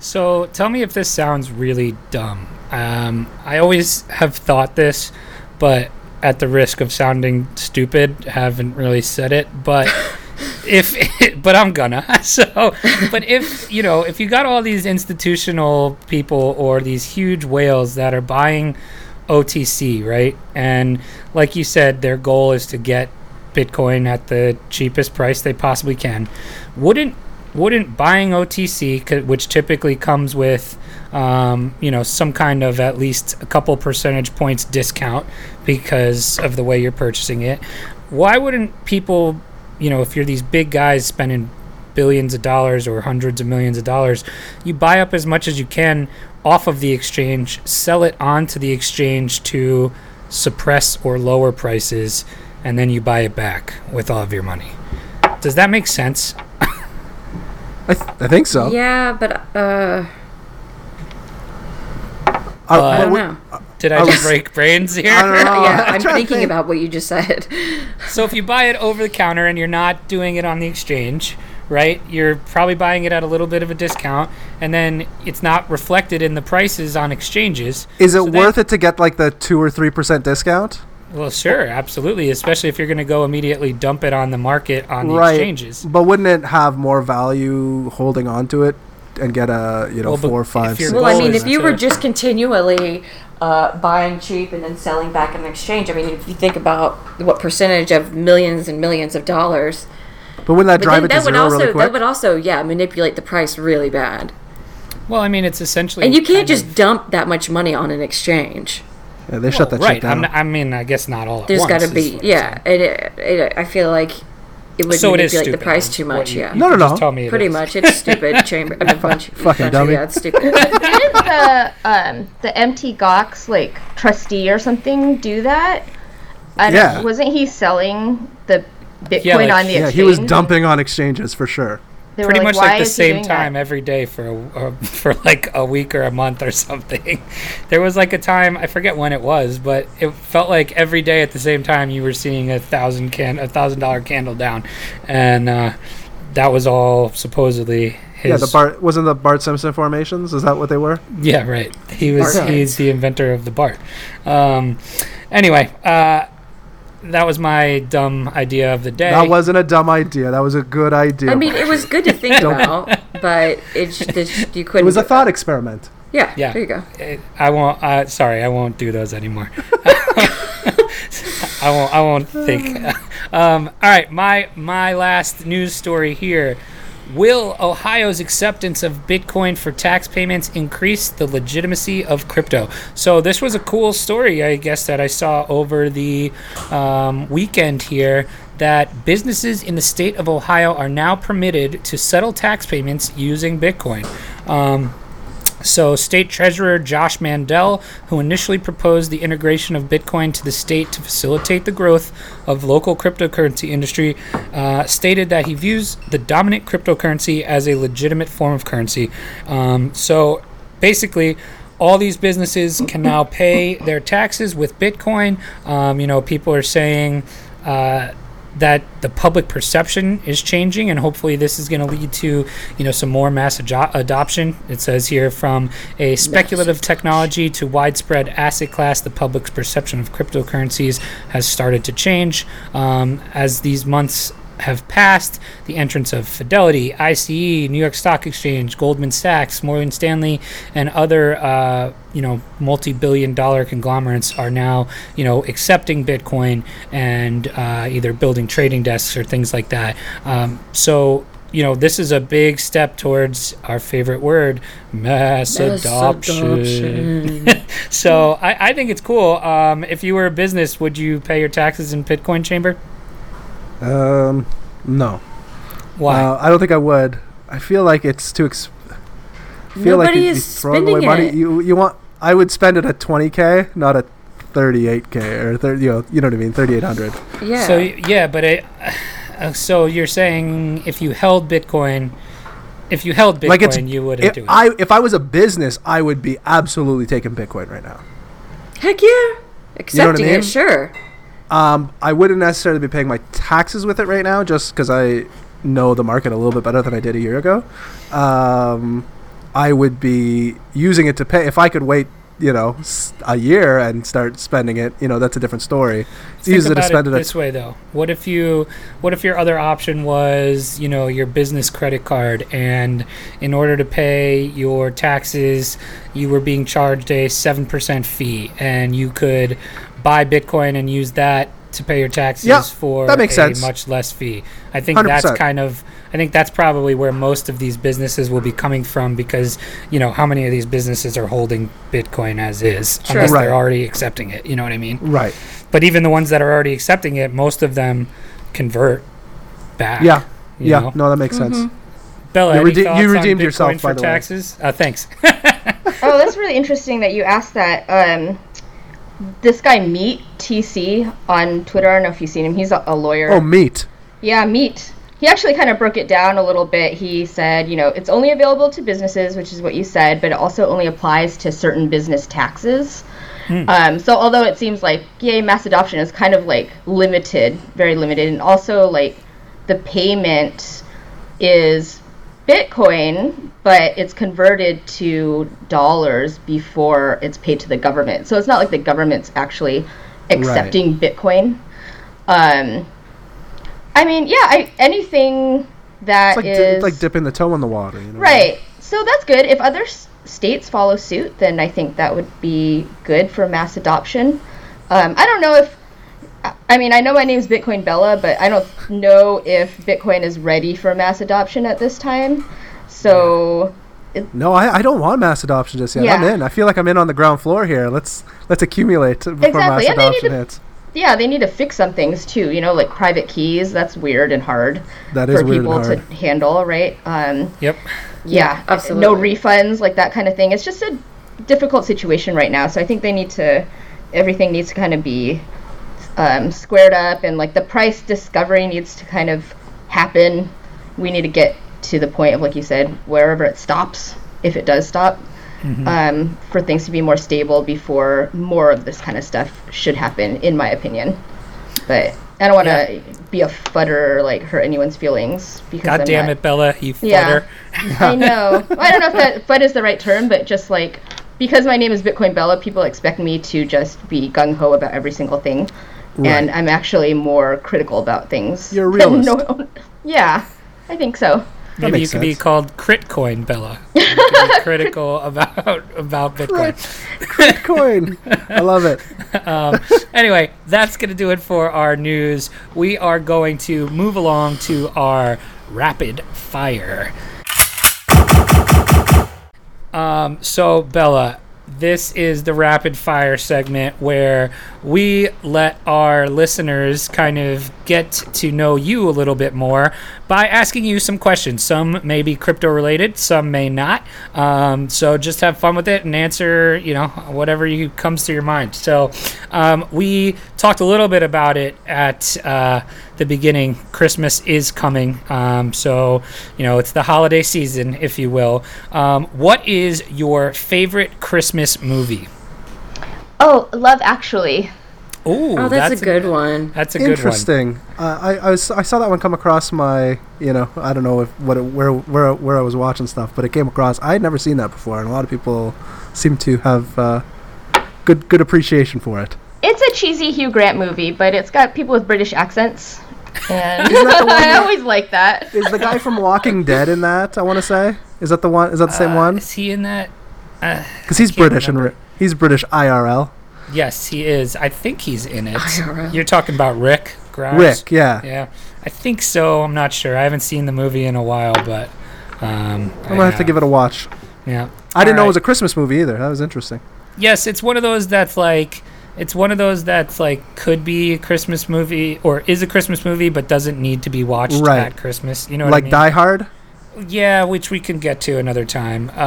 So tell me if this sounds really dumb. Um, I always have thought this, but at the risk of sounding stupid, haven't really said it. But if, but I'm gonna. So, but if you know, if you got all these institutional people or these huge whales that are buying OTC, right? And like you said, their goal is to get Bitcoin at the cheapest price they possibly can. Wouldn't wouldn't buying OTC, which typically comes with, um, you know, some kind of at least a couple percentage points discount because of the way you're purchasing it, why wouldn't people, you know, if you're these big guys spending billions of dollars or hundreds of millions of dollars, you buy up as much as you can off of the exchange, sell it onto the exchange to suppress or lower prices, and then you buy it back with all of your money. Does that make sense? I, th- I think so. yeah, but uh, Uh, Uh, I don't know. Did I, I just was- break brains here? I don't know. yeah, I'm trying to thinking think. about what you just said. So if you buy it over the counter and you're not doing it on the exchange, right? You're probably buying it at a little bit of a discount, and then it's not reflected in the prices on exchanges. Is it So then- worth it to get like the two or three percent discount? Well, sure, absolutely, especially if you're going to go immediately dump it on the market on the right. exchanges. But wouldn't it have more value holding on to it and get a you know Well, four, or five. Well, I mean, if you to- were just continually uh, buying cheap and then selling back in exchange, I mean, if you think about what percentage of millions and millions of dollars, But wouldn't that but drive then it to that would zero also really quick? that would also yeah manipulate the price really bad, Well, I mean, it's essentially and you can't just of- dump that much money on an exchange. yeah, they shut Well, that right. shit down. I'm not- I mean, I guess not all There's got to be yeah. saying. It, it, I feel like it would So it is manipulate the stupid. price too much. you- yeah, you No, no, can just no. Tell me pretty is. much. It's stupid. Chamber. I mean, bunch, Fucking bunch, dummy. Yeah, it's stupid. Didn't the um, the MT Gox like trustee or something do that? I don't, Yeah. Wasn't he selling the Bitcoin Yeah, like- on the yeah, exchange? he was dumping on exchanges for sure. They were pretty much like the same doing that?" time every day for a, for like a week or a month or something. There was like a time I forget when it was, but it felt like every day at the same time you were seeing a thousand can a thousand dollar candle down, and uh, that was all supposedly his. Yeah, the Bart wasn't the Bart Simpson formations. Is that what they were? Yeah, right. He was Bart he's the inventor of the BART. Um, anyway, uh, that was my dumb idea of the day. That wasn't a dumb idea. That was a good idea. I mean, it was good to think about, but it's just you couldn't. it was a do thought experiment. Yeah, Yeah. There you go. It- I won't. Uh, sorry, I won't do those anymore. I won't. I won't think. Um, all right, my my last news story here. Will Ohio's acceptance of Bitcoin for tax payments increase the legitimacy of crypto? So this was a cool story, I guess, that I saw over the um, weekend here. That businesses in the state of Ohio are now permitted to settle tax payments using Bitcoin. Um, so, State Treasurer Josh Mandel, who initially proposed the integration of Bitcoin to the state to facilitate the growth of local cryptocurrency industry, uh, stated that he views the dominant cryptocurrency as a legitimate form of currency. Um, so, basically, all these businesses can now pay their taxes with Bitcoin. Um, you know, people are saying. Uh, that the public perception is changing and hopefully this is going to lead to you know some more mass ado- adoption. It says here from a speculative technology to widespread asset class the public's perception of cryptocurrencies has started to change. Um, as these months have passed the entrance of Fidelity, ICE, New York Stock Exchange, Goldman Sachs, Morgan Stanley, and other uh, you know multi-billion-dollar conglomerates are now you know accepting Bitcoin and uh, either building trading desks or things like that. Um, so you know this is a big step towards our favorite word, mass, Mass adoption. adoption. so I, I think it's cool. Um, if you were a business, would you pay your taxes in Bitcoin Chamber? Um, no, Why? Uh, I don't think I would. I feel like it's too. Ex- I feel like Nobody you, you is throwing away spending money. it. You you want? I would spend it at 20k, not at 38k or 30. You know, you know what I mean? 3800. Yeah. So yeah, but it, uh, so you're saying if you held Bitcoin, if you held Bitcoin, like it's you wouldn't if do it. I if I was a business, I would be absolutely taking Bitcoin right now. Heck yeah. Accepting mean? it, sure. Um, I wouldn't necessarily be paying my taxes with it right now, just because I know the market a little bit better than I did a year ago. Um, I would be using it to pay. If I could wait, you know, a year and start spending it, you know, that's a different story. Think easier to spend it it. this way though. What if you what if your other option was, you know, your business credit card and in order to pay your taxes, you were being charged a 7% fee and you could buy Bitcoin and use that to pay your taxes Yeah, for that makes a sense. much less fee. I think that's 100%. kind of I think that's probably where most of these businesses will be coming from because, you know, how many of these businesses are holding Bitcoin as is Sure. unless Right. they're already accepting it, you know what I mean? right. But even the ones that are already accepting it, most of them convert back. Yeah. you yeah. know? No, that makes sense. Bella, You any rede- you thoughts on redeemed Bitcoin yourself, for by the way. taxes. Uh, thanks. Oh, that's really interesting that you asked that. Um, this guy Meet TC on Twitter. I don't know if you've seen him. He's a, a lawyer. Oh, meat. Yeah, Meet. He actually kind of broke it down a little bit. He said, you know, it's only available to businesses, which is what you said, but it also only applies to certain business taxes. Um, so although it seems like yay, mass adoption is kind of like limited, very limited, and also like the payment is Bitcoin, but it's converted to dollars before it's paid to the government. So it's not like the government's actually accepting Bitcoin. Um, I mean, yeah, I, anything that It's like, is di- it's like dipping the toe in the water. You know? right. So that's good. If other s- states follow suit, then I think that would be good for mass adoption. Um, I don't know if. I- I mean, I know my name's Bitcoin Bella, but I don't know if Bitcoin is ready for mass adoption at this time. So, No, I, I don't want mass adoption just yet. I'm in. I feel like I'm in on the ground floor here. Let's let's accumulate before Exactly, mass and they need adoption to- hits. yeah, they need to fix some things too. You know, like private keys. That's weird and hard That is for weird and people hard. to handle, right? Um, yep. yeah, no absolutely. refunds, like that kind of thing. It's just a difficult situation right now. So I think they need to, everything needs to kind of be um, squared up, and like the price discovery needs to kind of happen. We need to get to the point of, like you said, wherever it stops, if it does stop, um, for things to be more stable before more of this kind of stuff should happen, in my opinion. But I don't want to be a fudder or like hurt anyone's feelings because God I'm damn not- it, Bella, you Yeah. fudder. I know. Well, I don't know if that is the right term, but just like because my name is Bitcoin Bella, people expect me to just be gung ho about every single thing, and I'm actually more critical about things. You're a realist. no- yeah, I think so. Maybe you could be sense. called Critcoin, Bella. You be critical about about Bitcoin. Coin. I love it. um, anyway, that's going to do it for our news. We are going to move along to our rapid fire. Um, so, Bella, this is the rapid fire segment where we let our listeners kind of get to know you a little bit more by asking you some questions. Some may be crypto related, some may not. Um, so just have fun with it and answer, you know, whatever you comes to your mind. So um, we talked a little bit about it at uh, the beginning. Christmas is coming, um, so you know it's the holiday season, if you will. Um, what is your favorite Christmas movie? Oh, Love Actually. Ooh, Oh, that's, a good one. That's a good one. Interesting. Uh, I I, was, I saw that one come across my you know I don't know if what it, where where where I was watching stuff, but it came across. I had never seen that before, and a lot of people seem to have uh, good good appreciation for it. It's a cheesy Hugh Grant movie, but it's got people with British accents, and Isn't that the one I always like that. Is the guy from Walking Dead in that? I want to say. Is that the one? Is that the same Uh, one? Is he in that? Uh, Because he's I can't British and remember. ri- he's British IRL. Yes, he is. I think he's in it. IRL. You're talking about Rick Grimes. Rick, yeah. Yeah, I think so. I'm not sure. I haven't seen the movie in a while, but um, I'm gonna have to give it a watch. Yeah, I didn't know it was a Christmas movie either. That was interesting. Yes, it's one of those that's like it's one of those that's like could be a Christmas movie or is a Christmas movie but doesn't need to be watched Right. at Christmas. You know what like I mean? Die Hard. Yeah, which we can get to another time.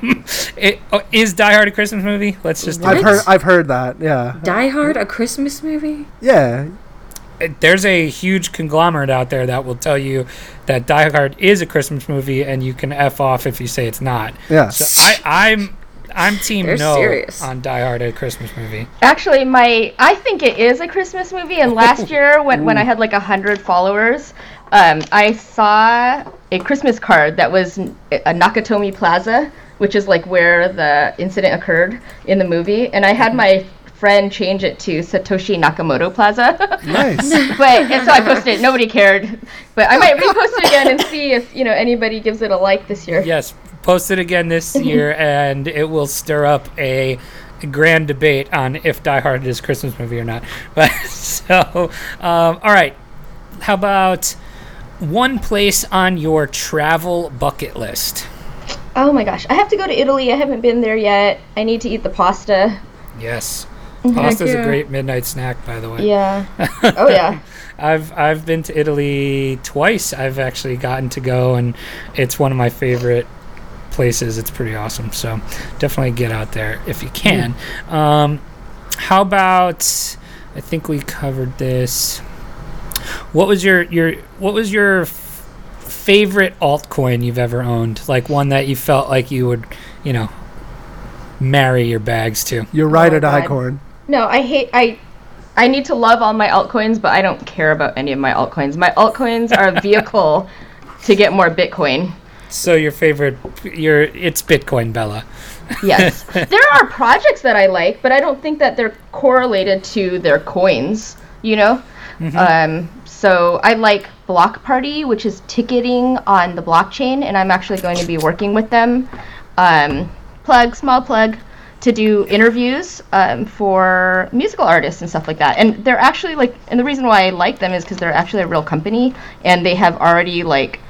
Um, it, oh, is Die Hard a Christmas movie? Let's just. I've heard I've heard that. Yeah. Die Hard, a Christmas movie? Yeah. There's a huge conglomerate out there that will tell you that Die Hard is a Christmas movie, and you can f off if you say it's not. Yeah. So I, I'm. I'm team They're no serious. on Die Hard a Christmas movie. Actually, my I think it is a Christmas movie. And last year, when, when I had like a hundred followers, um, I saw a Christmas card that was a Nakatomi Plaza, which is like where the incident occurred in the movie, and I had my friend change it to Satoshi Nakamoto Plaza. Nice. but and so I posted it. Nobody cared, but I might repost it again and see if you know anybody gives it a like this year. Yes, post it again this year, and it will stir up a grand debate on if Die Hard is a Christmas movie or not. But so, um, all right. How about one place on your travel bucket list? Oh my gosh, I have to go to Italy. I haven't been there yet. I need to eat the pasta. Yes, pasta's a great midnight snack, by the way. Yeah. oh yeah. I've I've been to Italy twice. I've actually gotten to go, and it's one of my favorite places. It's pretty awesome. So definitely get out there if you can. Um, how about? I think we covered this. What was your your What was your f- favorite altcoin you've ever owned? Like one that you felt like you would, you know, marry your bags to. You're right Oh, at God. Icorn. No, I hate I I need to love all my altcoins, but I don't care about any of my altcoins. My altcoins are a vehicle to get more Bitcoin. So your favorite, your it's Bitcoin, Bella. Yes. there are projects that I like, but I don't think that they're correlated to their coins, you know? Um, so I like Block Party, which is ticketing on the blockchain, and I'm actually going to be working with them. Um, plug, small plug, to do interviews um, for musical artists and stuff like that. And they're actually like, and the reason why I like them is because they're actually a real company, and they have already like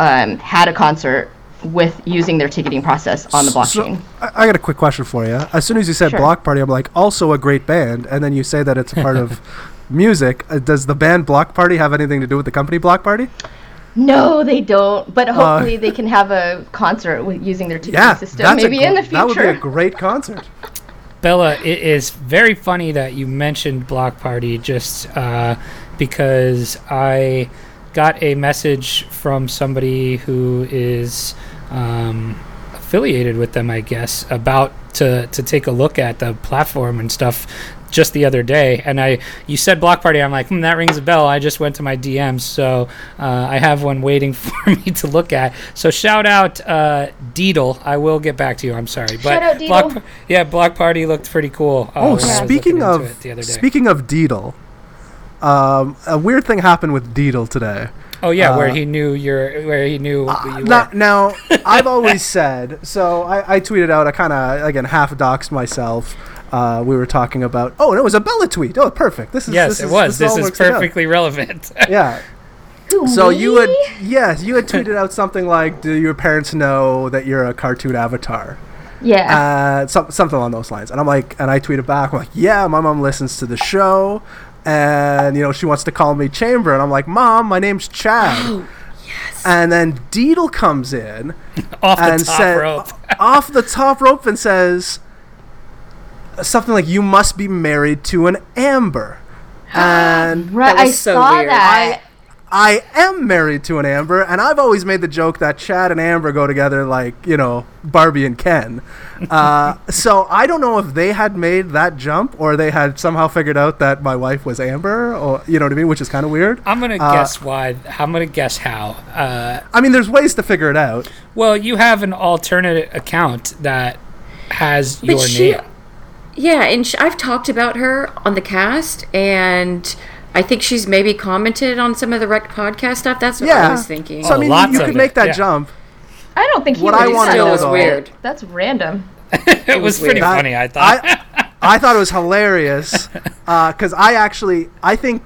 um, had a concert with using their ticketing process on the blockchain. So, I, I got a quick question for you. As soon as you said Sure. Block Party, I'm like, also a great band, and then you say that it's a part of music. Uh, does the band Block Party have anything to do with the company Block Party? No, they don't. But hopefully, they can have a concert with using their ticketing Uh, Yeah, system. that's a Maybe gr- in the future. That would be a great concert. Bella, it is very funny that you mentioned Block Party just uh, because I got a message from somebody who is um, affiliated with them, I guess, about to, to take a look at the platform and stuff just the other day. And I, you said Block Party, I'm like, hmm, that rings a bell. I just went to my DMs, so uh, I have one waiting for me to look at. So shout out uh, Deedle. I will get back to you. I'm sorry, but Shout out Block, Deedle. yeah, Block Party looked pretty cool. uh, Oh, when I was speaking of the other day. speaking of Deedle, um, a weird thing happened with Deedle today. oh yeah, where uh, he knew your, where he knew who you Now, were. now I've always said so. I, I tweeted out. I kind of again half doxed myself. Uh, we were talking about. Oh, and it was a Bella tweet. Oh, perfect. This is Yes, this it is- was. This all is works together. perfectly relevant. Yeah. Who, So you had yes, you had tweeted out something like, "Do your parents know that you're a cartoon avatar?" Yeah. Uh, some, something along those lines. And I'm like, and I tweeted back, I'm like, "Yeah, my mom listens to the show, and you know she wants to call me Chamber." And I'm like, "Mom, my name's Chad." yes. And then Deedle comes in Off the and top said rope. off the top rope and says something like, "You must be married to an Amber." And right. that was I so saw weird. that. I am married to an Amber, and I've always made the joke that Chad and Amber go together like, you know, Barbie and Ken. Uh, so I don't know if they had made that jump or they had somehow figured out that my wife was Amber, or, you know what I mean, which is kind of weird. I'm gonna uh, guess why. I'm gonna guess how. Uh, I mean, there's ways to figure it out. well, you have an alternate account that has But your she, name. Yeah, and sh- I've talked about her on the cast, and I think she's maybe commented on some of the Rec podcast stuff. That's what Yeah. I was thinking. So, I Oh, mean, lots you of could it, make that yeah. jump. I don't think he What would I do wanna that. still know, is weird. That's random. it was weird. pretty That- funny. I thought. I, I thought it was hilarious because I actually I think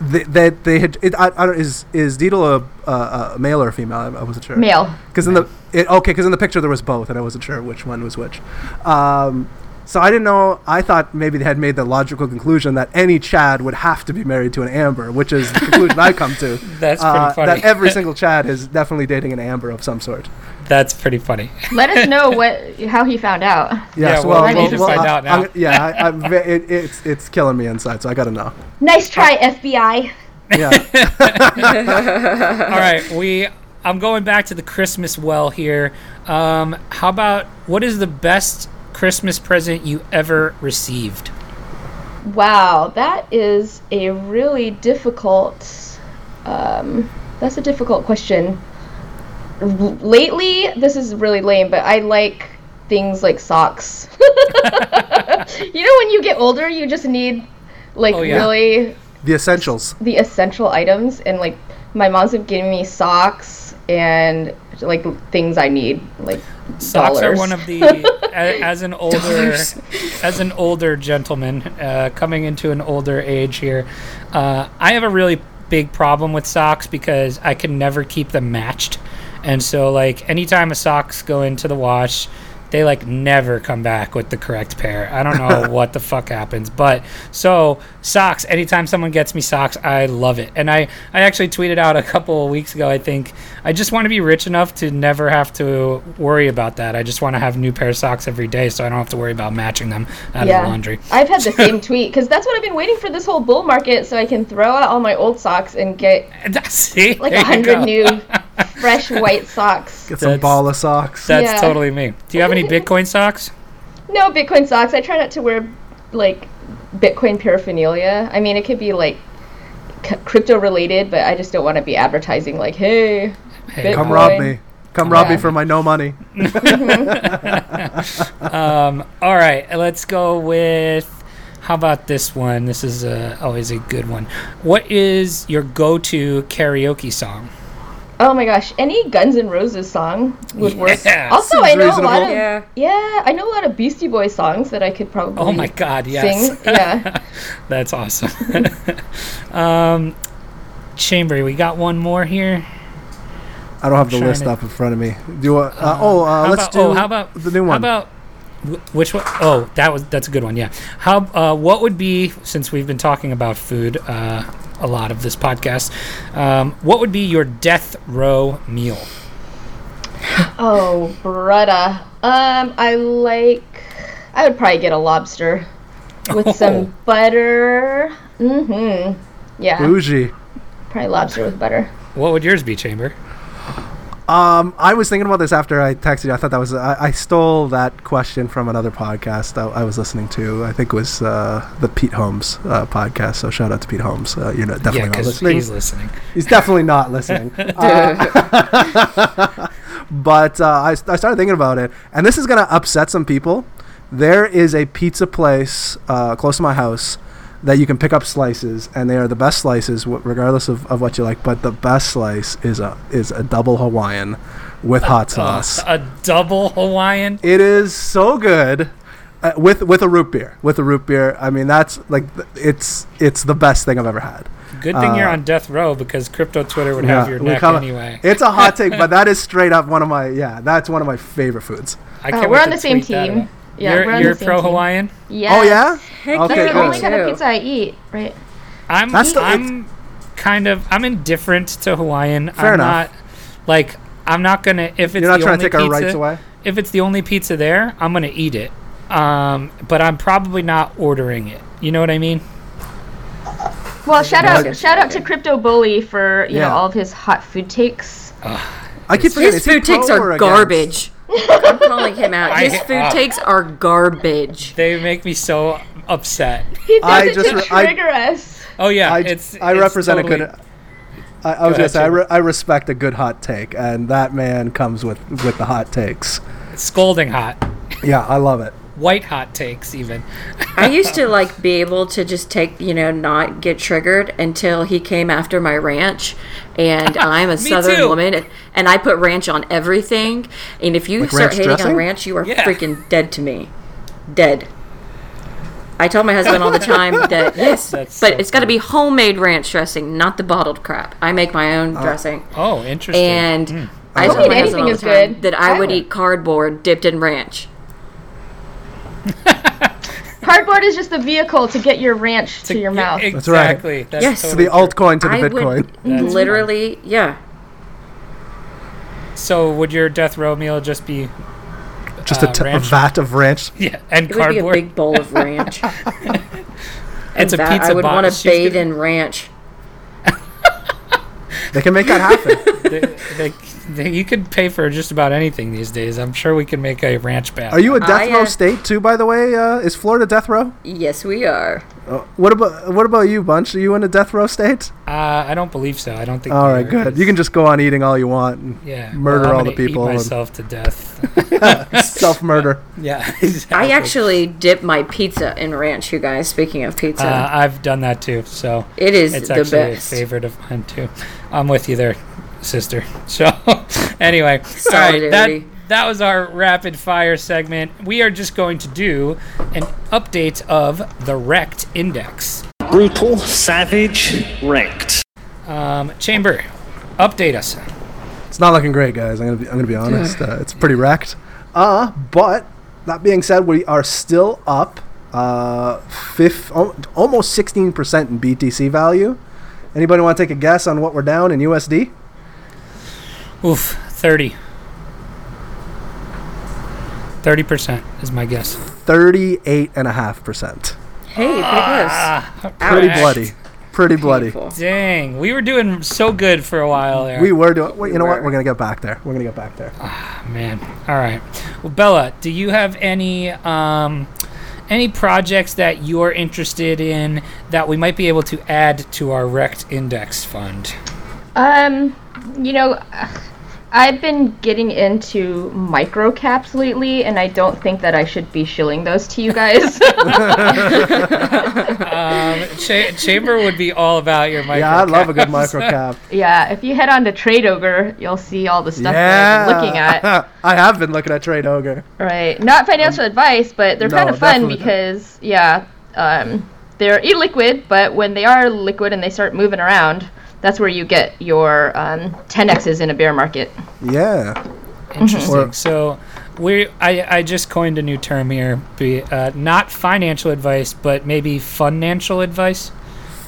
that they, they had it, I, I don't, is is Deedle a, a, a male or a female? I, I wasn't sure. Male. Because in the it, okay, because in the picture there was both, and I wasn't sure which one was which. Um, So I didn't know. I thought maybe they had made the logical conclusion that any Chad would have to be married to an Amber, which is the conclusion I come to. That's uh, pretty funny. That every single Chad is definitely dating an Amber of some sort. That's pretty funny. Let us know what how he found out. Yeah, so, well, I need to find I- out now. I'm- yeah, I, I'm, it, it's it's killing me inside, so I got to know. Nice try, FBI. Yeah. All right, we. I'm going back to the Christmas well here. Um, how about what is the best Christmas present you ever received? Wow, that is a really difficult. Um, that's a difficult question. R- lately, this is really lame, but I like things like socks. you know, when you get older, you just need like Oh, yeah. really the essentials. the essential items, and like my mom's have given me socks and like things I need, like Socks are dollars. one of the a- as an older as an older gentleman uh, coming into an older age here. Uh, I have a really big problem with socks because I can never keep them matched, and so like anytime a socks go into the wash. They like never come back with the correct pair. I don't know what the fuck happens, but so socks. Anytime someone gets me socks, I love it. And I I actually tweeted out a couple of weeks ago. I think I just want to be rich enough to never have to worry about that. I just want to have new pair of socks every day, so I don't have to worry about matching them out of the laundry. I've had the same tweet because that's what I've been waiting for this whole bull market so I can throw out all my old socks and get See, like a hundred new fresh white socks. Get some That's- ball of socks. That's Yeah. totally me. Do you have any Bitcoin socks? No Bitcoin socks. I try not to wear like Bitcoin paraphernalia. I mean, it could be like c- crypto related, but I just don't want to be advertising like, hey, Hey, Come rob me. Come rob me for my no money. Um, all right, let's go with. How about this one? This is uh, always a good one. What is your go-to karaoke song? Oh my gosh, any Guns N' Roses song would work. Yeah, Also, I know a lot of Yeah. yeah, I know a lot of Beastie Boys songs that I could probably Oh my God! Yes, sing. Yeah. that's awesome. um, Chamber, we got one more here. I don't have the list to- up in front of me. Do you want, uh, oh, uh, How let's about, do oh, how about the new one. How one. about which one? Oh, that was that's a good one. Yeah. How? Uh, what would be since we've been talking about food uh, a lot of this podcast? Um, what would be your death row meal? Oh, brutta. Um, I like. I would probably get a lobster with Oh. some butter. Mm-hmm. Yeah, Bougie. probably lobster with butter. What would yours be, Chamber? Um, I was thinking about this after I texted you. I thought that was I, I stole that question from another podcast I, I was listening to. I think it was uh, the Pete Holmes uh, podcast. So shout out to Pete Holmes. Uh, you're not, definitely yeah, not listening. he's listening. He's definitely not listening. Uh, but uh, I, I started thinking about it, and this is going to upset some people. There is a pizza place uh, close to my house that you can pick up slices, and they are the best slices, wh- regardless of, of what you like. But the best slice is a is a double Hawaiian with hot sauce. A double Hawaiian. It is so good. Uh, with with a root beer, with a root beer. I mean, that's like it's it's the best thing I've ever had. Good thing you're Uh, on death row because crypto Twitter would have your we neck come- anyway. It's a hot take, but that is straight up one of my yeah. That's one of my favorite foods. I can't we're on the same tweet that team. Out. Yeah, you're you're pro team. Hawaiian. Yes. Oh yeah. Heck Okay, That's the only kind of pizza I eat, right? I'm That's the- I'm kind of I'm indifferent to Hawaiian. Fair I'm enough. not like I'm not gonna if it's You're not the trying only to take our pizza, rights away. If it's the only pizza there, I'm gonna eat it. Um, but I'm probably not ordering it. You know what I mean? Well, shout Yeah. out shout out to Crypto Bully for you Yeah. know all of his hot food takes. I keep forgetting. His is food takes pro or are against? Garbage. I'm calling him out. His hate- food uh, takes are garbage. They make me so upset. He does I it just to re- I- trigger us. Oh yeah, I, it's I it's represent totally- a good. I, I was ahead, gonna say I, Chamber. re- I respect a good hot take, and that man comes with with the hot takes. scolding hot, Yeah, I love it. White hot takes even. I used to like be able to just take, you know, not get triggered until he came after my ranch. And I'm a southern too. woman and I put ranch on everything. And if you Like start hating dressing? on ranch, you are Yeah. freaking dead to me. Dead. I tell my husband all the time that yes, That's but so it's got to be homemade ranch dressing, not the bottled crap. I make my own oh. dressing. Oh, interesting. And hmm. I Homemade tell my husband anything all the is time good. that I would eat cardboard dipped in ranch. Cardboard is just the vehicle to get your ranch to, your Yeah, mouth. right. Exactly. That's Yes. Totally the true. altcoin to the I Bitcoin. would That's literally, yeah. So would your death row meal just be Just uh, a, t- a vat of ranch. Yeah, and It would be a big bowl of ranch. it's a that, pizza I would want to bathe gonna- in ranch. They can make that happen. they, they, they, you could pay for just about anything these days. I'm sure we can make a ranch bath. Are you a death I, row uh, state too? By the way, uh, is Florida death row? Yes, we are. Uh, what about what about you, Bunch? Are you in a death row state? Uh, I don't believe so. I don't think. All right, good. You can just go on eating all you want and yeah murder well, all the gonna eat people and- myself to death. self murder. yeah, exactly. I actually dip my pizza in ranch, you guys. Speaking of pizza, Uh, I've done that too, so it is it's the actually best. a favorite of mine too. I'm with you there, sister. So anyway, all right, that that was our rapid fire segment. We are just going to do an update of the wrecked Index. Brutal, savage, wrecked. Um, Chamber, update us. It's not looking great, guys. I'm gonna be, I'm gonna be honest. Uh, it's pretty wrecked. Uh, but that being said, we are still up. Uh, fifth, almost 16% in BTC value. Anybody want to take a guess on what we're down in USD? Oof, thirty. Thirty percent is my guess. 38.5%. hey, pretty Ah, close. Pretty Ouch. bloody. Pretty bloody. Painful. Dang, we were doing so good for a while there. We were doing. Well, you know what? were. We're gonna get back there. We're gonna get back there. Ah, man, all right. Well, Bella, do you have any um, any projects that you're interested in that we might be able to add to our Rect Index fund? Um, you know, I've been getting into micro caps lately, and I don't think that I should be shilling those to you guys. Um, Cha- Chamber would be all about your micro. Yeah, I love a good caps. micro cap. yeah, if you head on to Trade Ogre, you'll see all the stuff that I've been looking at. I have been looking at Trade Ogre. Right. Not financial advice, but they're no, kind of fun definitely not. because, yeah, um, they're illiquid, but when they are liquid and they start moving around, that's where you get your um, 10x's in a bear market. Yeah. Interesting. Or- so we I, I just coined a new term here. Be uh, not financial advice, but maybe financial advice.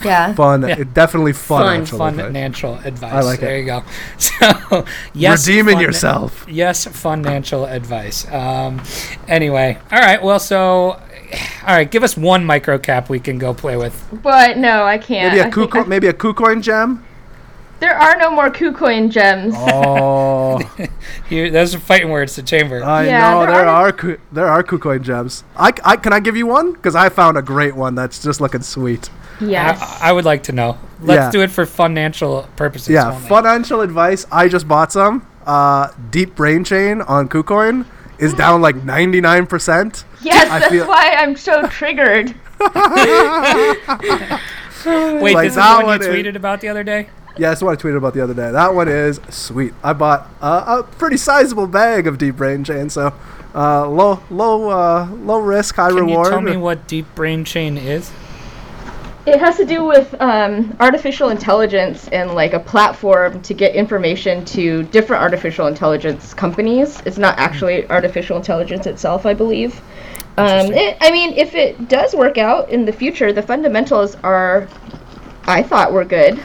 Yeah. Fun. Yeah. Definitely fun. Fun, actually, Fun but- financial advice. I like there it. you go. So yes, Redeeming fun- yourself. Yes, financial advice. Um, anyway, all right. Well, so all right, give us one micro cap we can go play with. But no, I can't. Maybe a I think KuCoin, I- maybe a KuCoin gem. there are no more KuCoin gems. Oh, Here, those are fighting words to chamber. I Yeah, know there there are- are Ku- there are KuCoin gems. I, I can I give you one because I found a great one that's just looking sweet. Yes. I, I would like to know. Let's Yeah. do it for financial purposes. Yeah, only. financial advice. I just bought some. Uh, Deep Brain Chain on KuCoin is down like ninety nine percent. yes, I that's feel- why I'm so triggered. Wait, Like this is that the one one you is- tweeted about the other day. Yeah, that's what I tweeted about the other day. That one is sweet. I bought uh, a pretty sizable bag of Deep Brain Chain, so uh, low low uh, low risk, high Can reward. you tell me what deep brain chain is? It has to do with um, artificial intelligence and like a platform to get information to different artificial intelligence companies. It's not actually artificial intelligence itself, I believe. Um, it, I mean, if it does work out in the future, the fundamentals are, I thought, were good,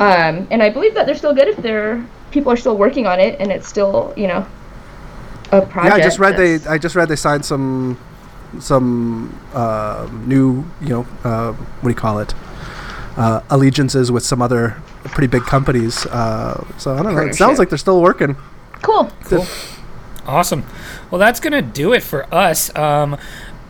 um, and I believe that they're still good if they're people are still working on it and it's still, you know, a yeah, project. I just read they I just read they signed some some uh, new you know uh, what do you call it uh, allegiances with some other pretty big companies. Uh, so I don't know. It sounds like they're still working. cool. Awesome. Well, that's going to do it for us. Um,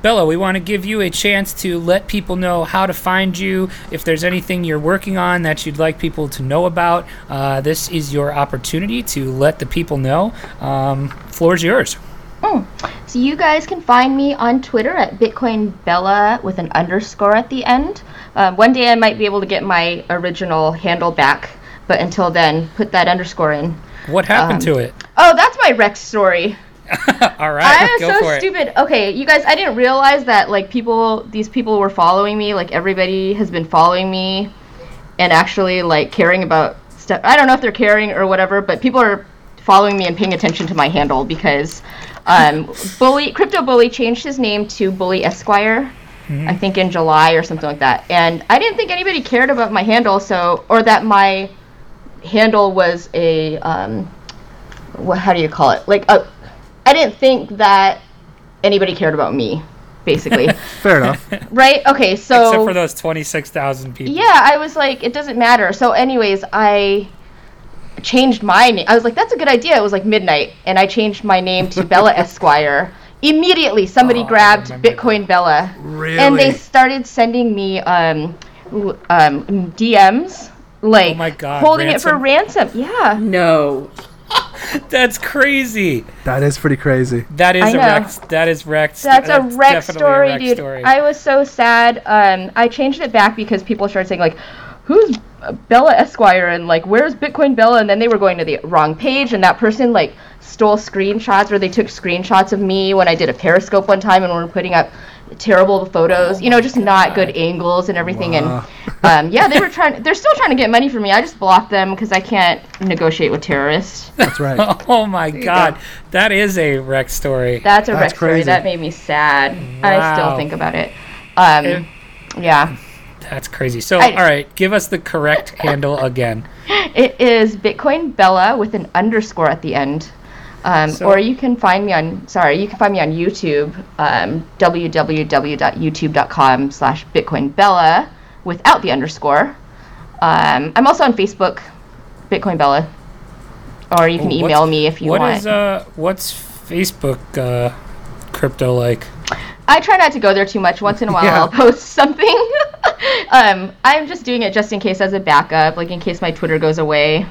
Bella, we want to give you a chance to let people know how to find you. If there's anything you're working on that you'd like people to know about, uh, this is your opportunity to let the people know. Um, floor's yours. So you guys can find me on Twitter at Bitcoin Bella with an underscore at the end. Um, one day I might be able to get my original handle back, but until then, put that underscore in. What happened Um, to it? Oh, that's my Rex story. All right, I'm go so for it. stupid. Okay, you guys, I didn't realize that like people, these people were following me. Like everybody has been following me, and actually like caring about stuff. I don't know if they're caring or whatever, but people are following me and paying attention to my handle because um, bully crypto bully changed his name to bully esquire i think in july or something like that and i didn't think anybody cared about my handle so or that my handle was a um, what how do you call it like a, i didn't think that anybody cared about me basically Fair enough. right okay so Except for those 26,000 people. yeah, I was like, it doesn't matter. So, anyways, I changed my name. I was like, that's a good idea. It was like midnight, and I changed my name to Bella Esquire. Immediately, somebody Oh, grabbed remember Bitcoin Bella, Really? and they started sending me um, um, DMs, like Oh my God, holding it for ransom. Yeah, No. That's crazy. that is pretty crazy. That is I a know. wrecked. That is wrecked. That's a wreck definitely story, wreck dude. story. I was so sad. Um, I changed it back because people started saying like, "Who's Bella Esquire?" and like, "Where's Bitcoin Bella?" And then they were going to the wrong page, and that person like stole screenshots, or they took screenshots of me when I did a Periscope one time, and we were putting up terrible photos. you know, just not good angles and everything. Wow. And um, yeah, they were trying. They're still trying to get money from me. I just blocked them because I can't negotiate with terrorists. That's right. Oh my god, that is a wreck story. That's a That's wreck story. That made me sad. I still think about it. Um, yeah. That's crazy. So, I- all right, give us the correct handle again. It is Bitcoin Bella with an underscore at the end. Um, So- or you can find me on, sorry, you can find me on YouTube, um, www.youtube.com slash Bitcoin Bella without the underscore. Um, I'm also on Facebook, Bitcoin Bella. Or you can Oh, email me if you What want. What is uh, what's Facebook uh, crypto like? I try not to go there too much. Once in a while, Yeah. I'll post something. um, I'm just doing it just in case as a backup, like in case my Twitter goes away.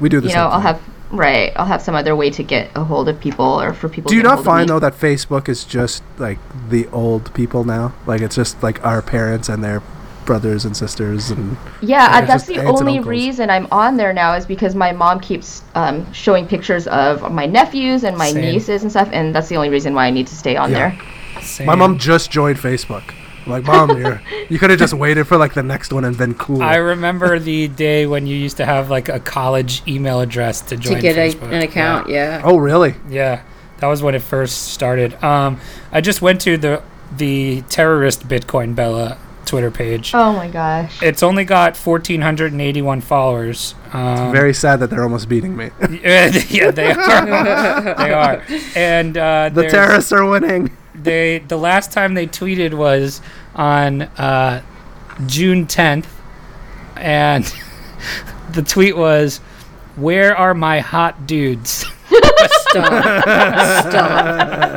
We do the You know, I'll have right. I'll have some other way to get a hold of people or for people. Do you not find though that Facebook is just like the old people now? Like it's just like our parents and their brothers and sisters and Yeah, Yeah, uh, that's the only reason I'm on there now is because my mom keeps um, showing pictures of my nephews and my Same. nieces and stuff, and that's the only reason why I need to stay on Yeah. there. My mom just joined Facebook. I'm like, mom, you're, you could have just waited for like the next one and been cool. I remember the day when you used to have like a college email address to join To get a, an account, yeah. oh, really? Yeah, that was when it first started. Um, I just went to the the terrorist Bitcoin Bella Twitter page. Oh my gosh. It's only got 1,481 followers. Um, Very sad that they're almost beating me. yeah, they are. they are. And uh, the terrorists are winning. They the last time they tweeted was on uh, June 10th, and the tweet was, "Where are my hot dudes?" Stop. Stop.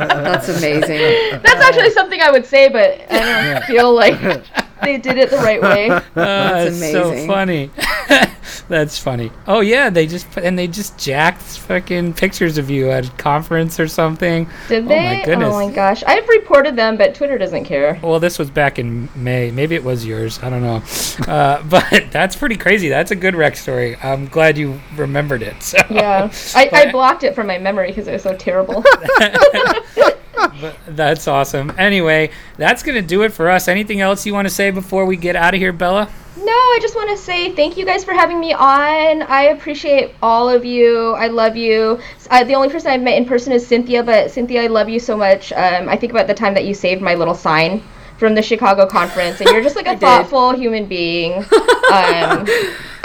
That's amazing. That's actually something I would say, but I don't feel like they did it the right way. Uh, That's it's so funny. That's funny. Oh yeah, they just put, and they just jacked fucking pictures of you at a conference or something. Did Oh they? my goodness. Oh my gosh. I've reported them, but Twitter doesn't care. Well, this was back in May. Maybe it was yours. I don't know. Uh, but that's pretty crazy. That's a good rec story. I'm glad you remembered it. So. Yeah. I, I blocked it from my memory because it was so terrible. That's awesome. Anyway, that's going to do it for us. Anything else you want to say before we get out of here, Bella? No, I just want to say thank you guys for having me on. I appreciate all of you. I love you. I, the only person I've met in person is Cynthia, but Cynthia, I love you so much. Um, I think about the time that you saved my little sign from the Chicago conference, and you're just like a did. thoughtful human being. Um,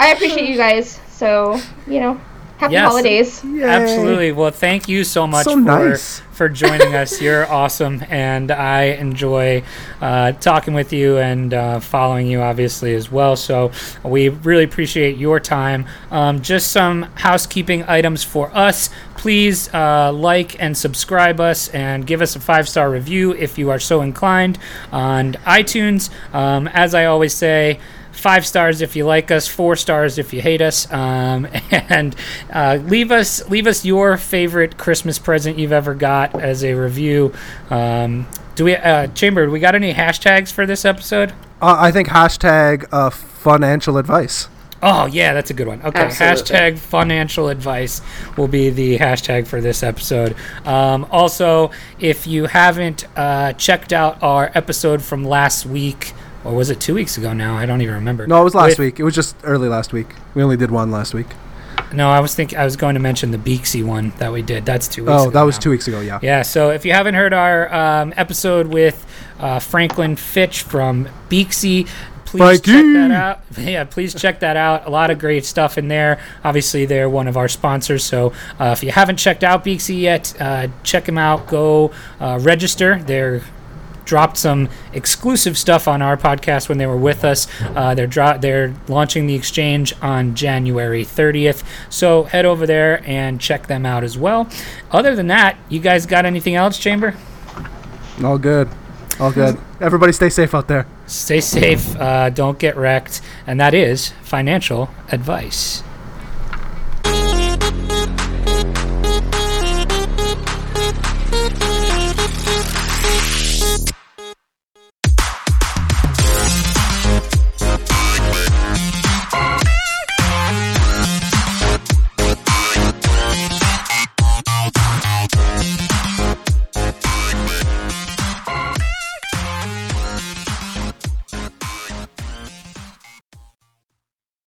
I appreciate you guys. So, you know, happy Yes. holidays. Yay. Absolutely. Well, thank you so much So for nice. for joining us. You're awesome, and I enjoy uh, talking with you and uh, following you, obviously as well. So we really appreciate your time. Um, just some housekeeping items for us. Please uh, like and subscribe us, and give us a five star review if you are so inclined on iTunes. Um, as I always say five stars if you like us, four stars if you hate us, um, and uh, leave us leave us your favorite Christmas present you've ever got as a review. Um, do we, uh, Chamber? Do we got any hashtags for this episode? Uh, I think hashtag uh, financial advice. Oh yeah, that's a good one. Okay, Absolutely. hashtag financial advice will be the hashtag for this episode. Um, also, if you haven't uh, checked out our episode from last week, or was it two weeks ago now? I don't even remember. No, it was last With- week. It was just early last week. We only did one last week. No, I was thinking I was going to mention the Beaxy one that we did. That's two weeks. Oh, ago that was now. two weeks ago. Yeah. Yeah, so if you haven't heard our um, episode with uh, Franklin Fitch from Beaxy, please check that out. Yeah, please check that out. A lot of great stuff in there. Obviously, they're one of our sponsors, so uh, if you haven't checked out Beaxy yet, uh, check them out. Go uh, register. They're dropped some exclusive stuff on our podcast when they were with us. Uh, they're dro- they're launching the exchange on January 30th, so head over there and check them out as well. Other than that, you guys got anything else, Chamber? All good. All good. Everybody stay safe out there. Stay safe, uh, don't get wrecked, and that is financial advice.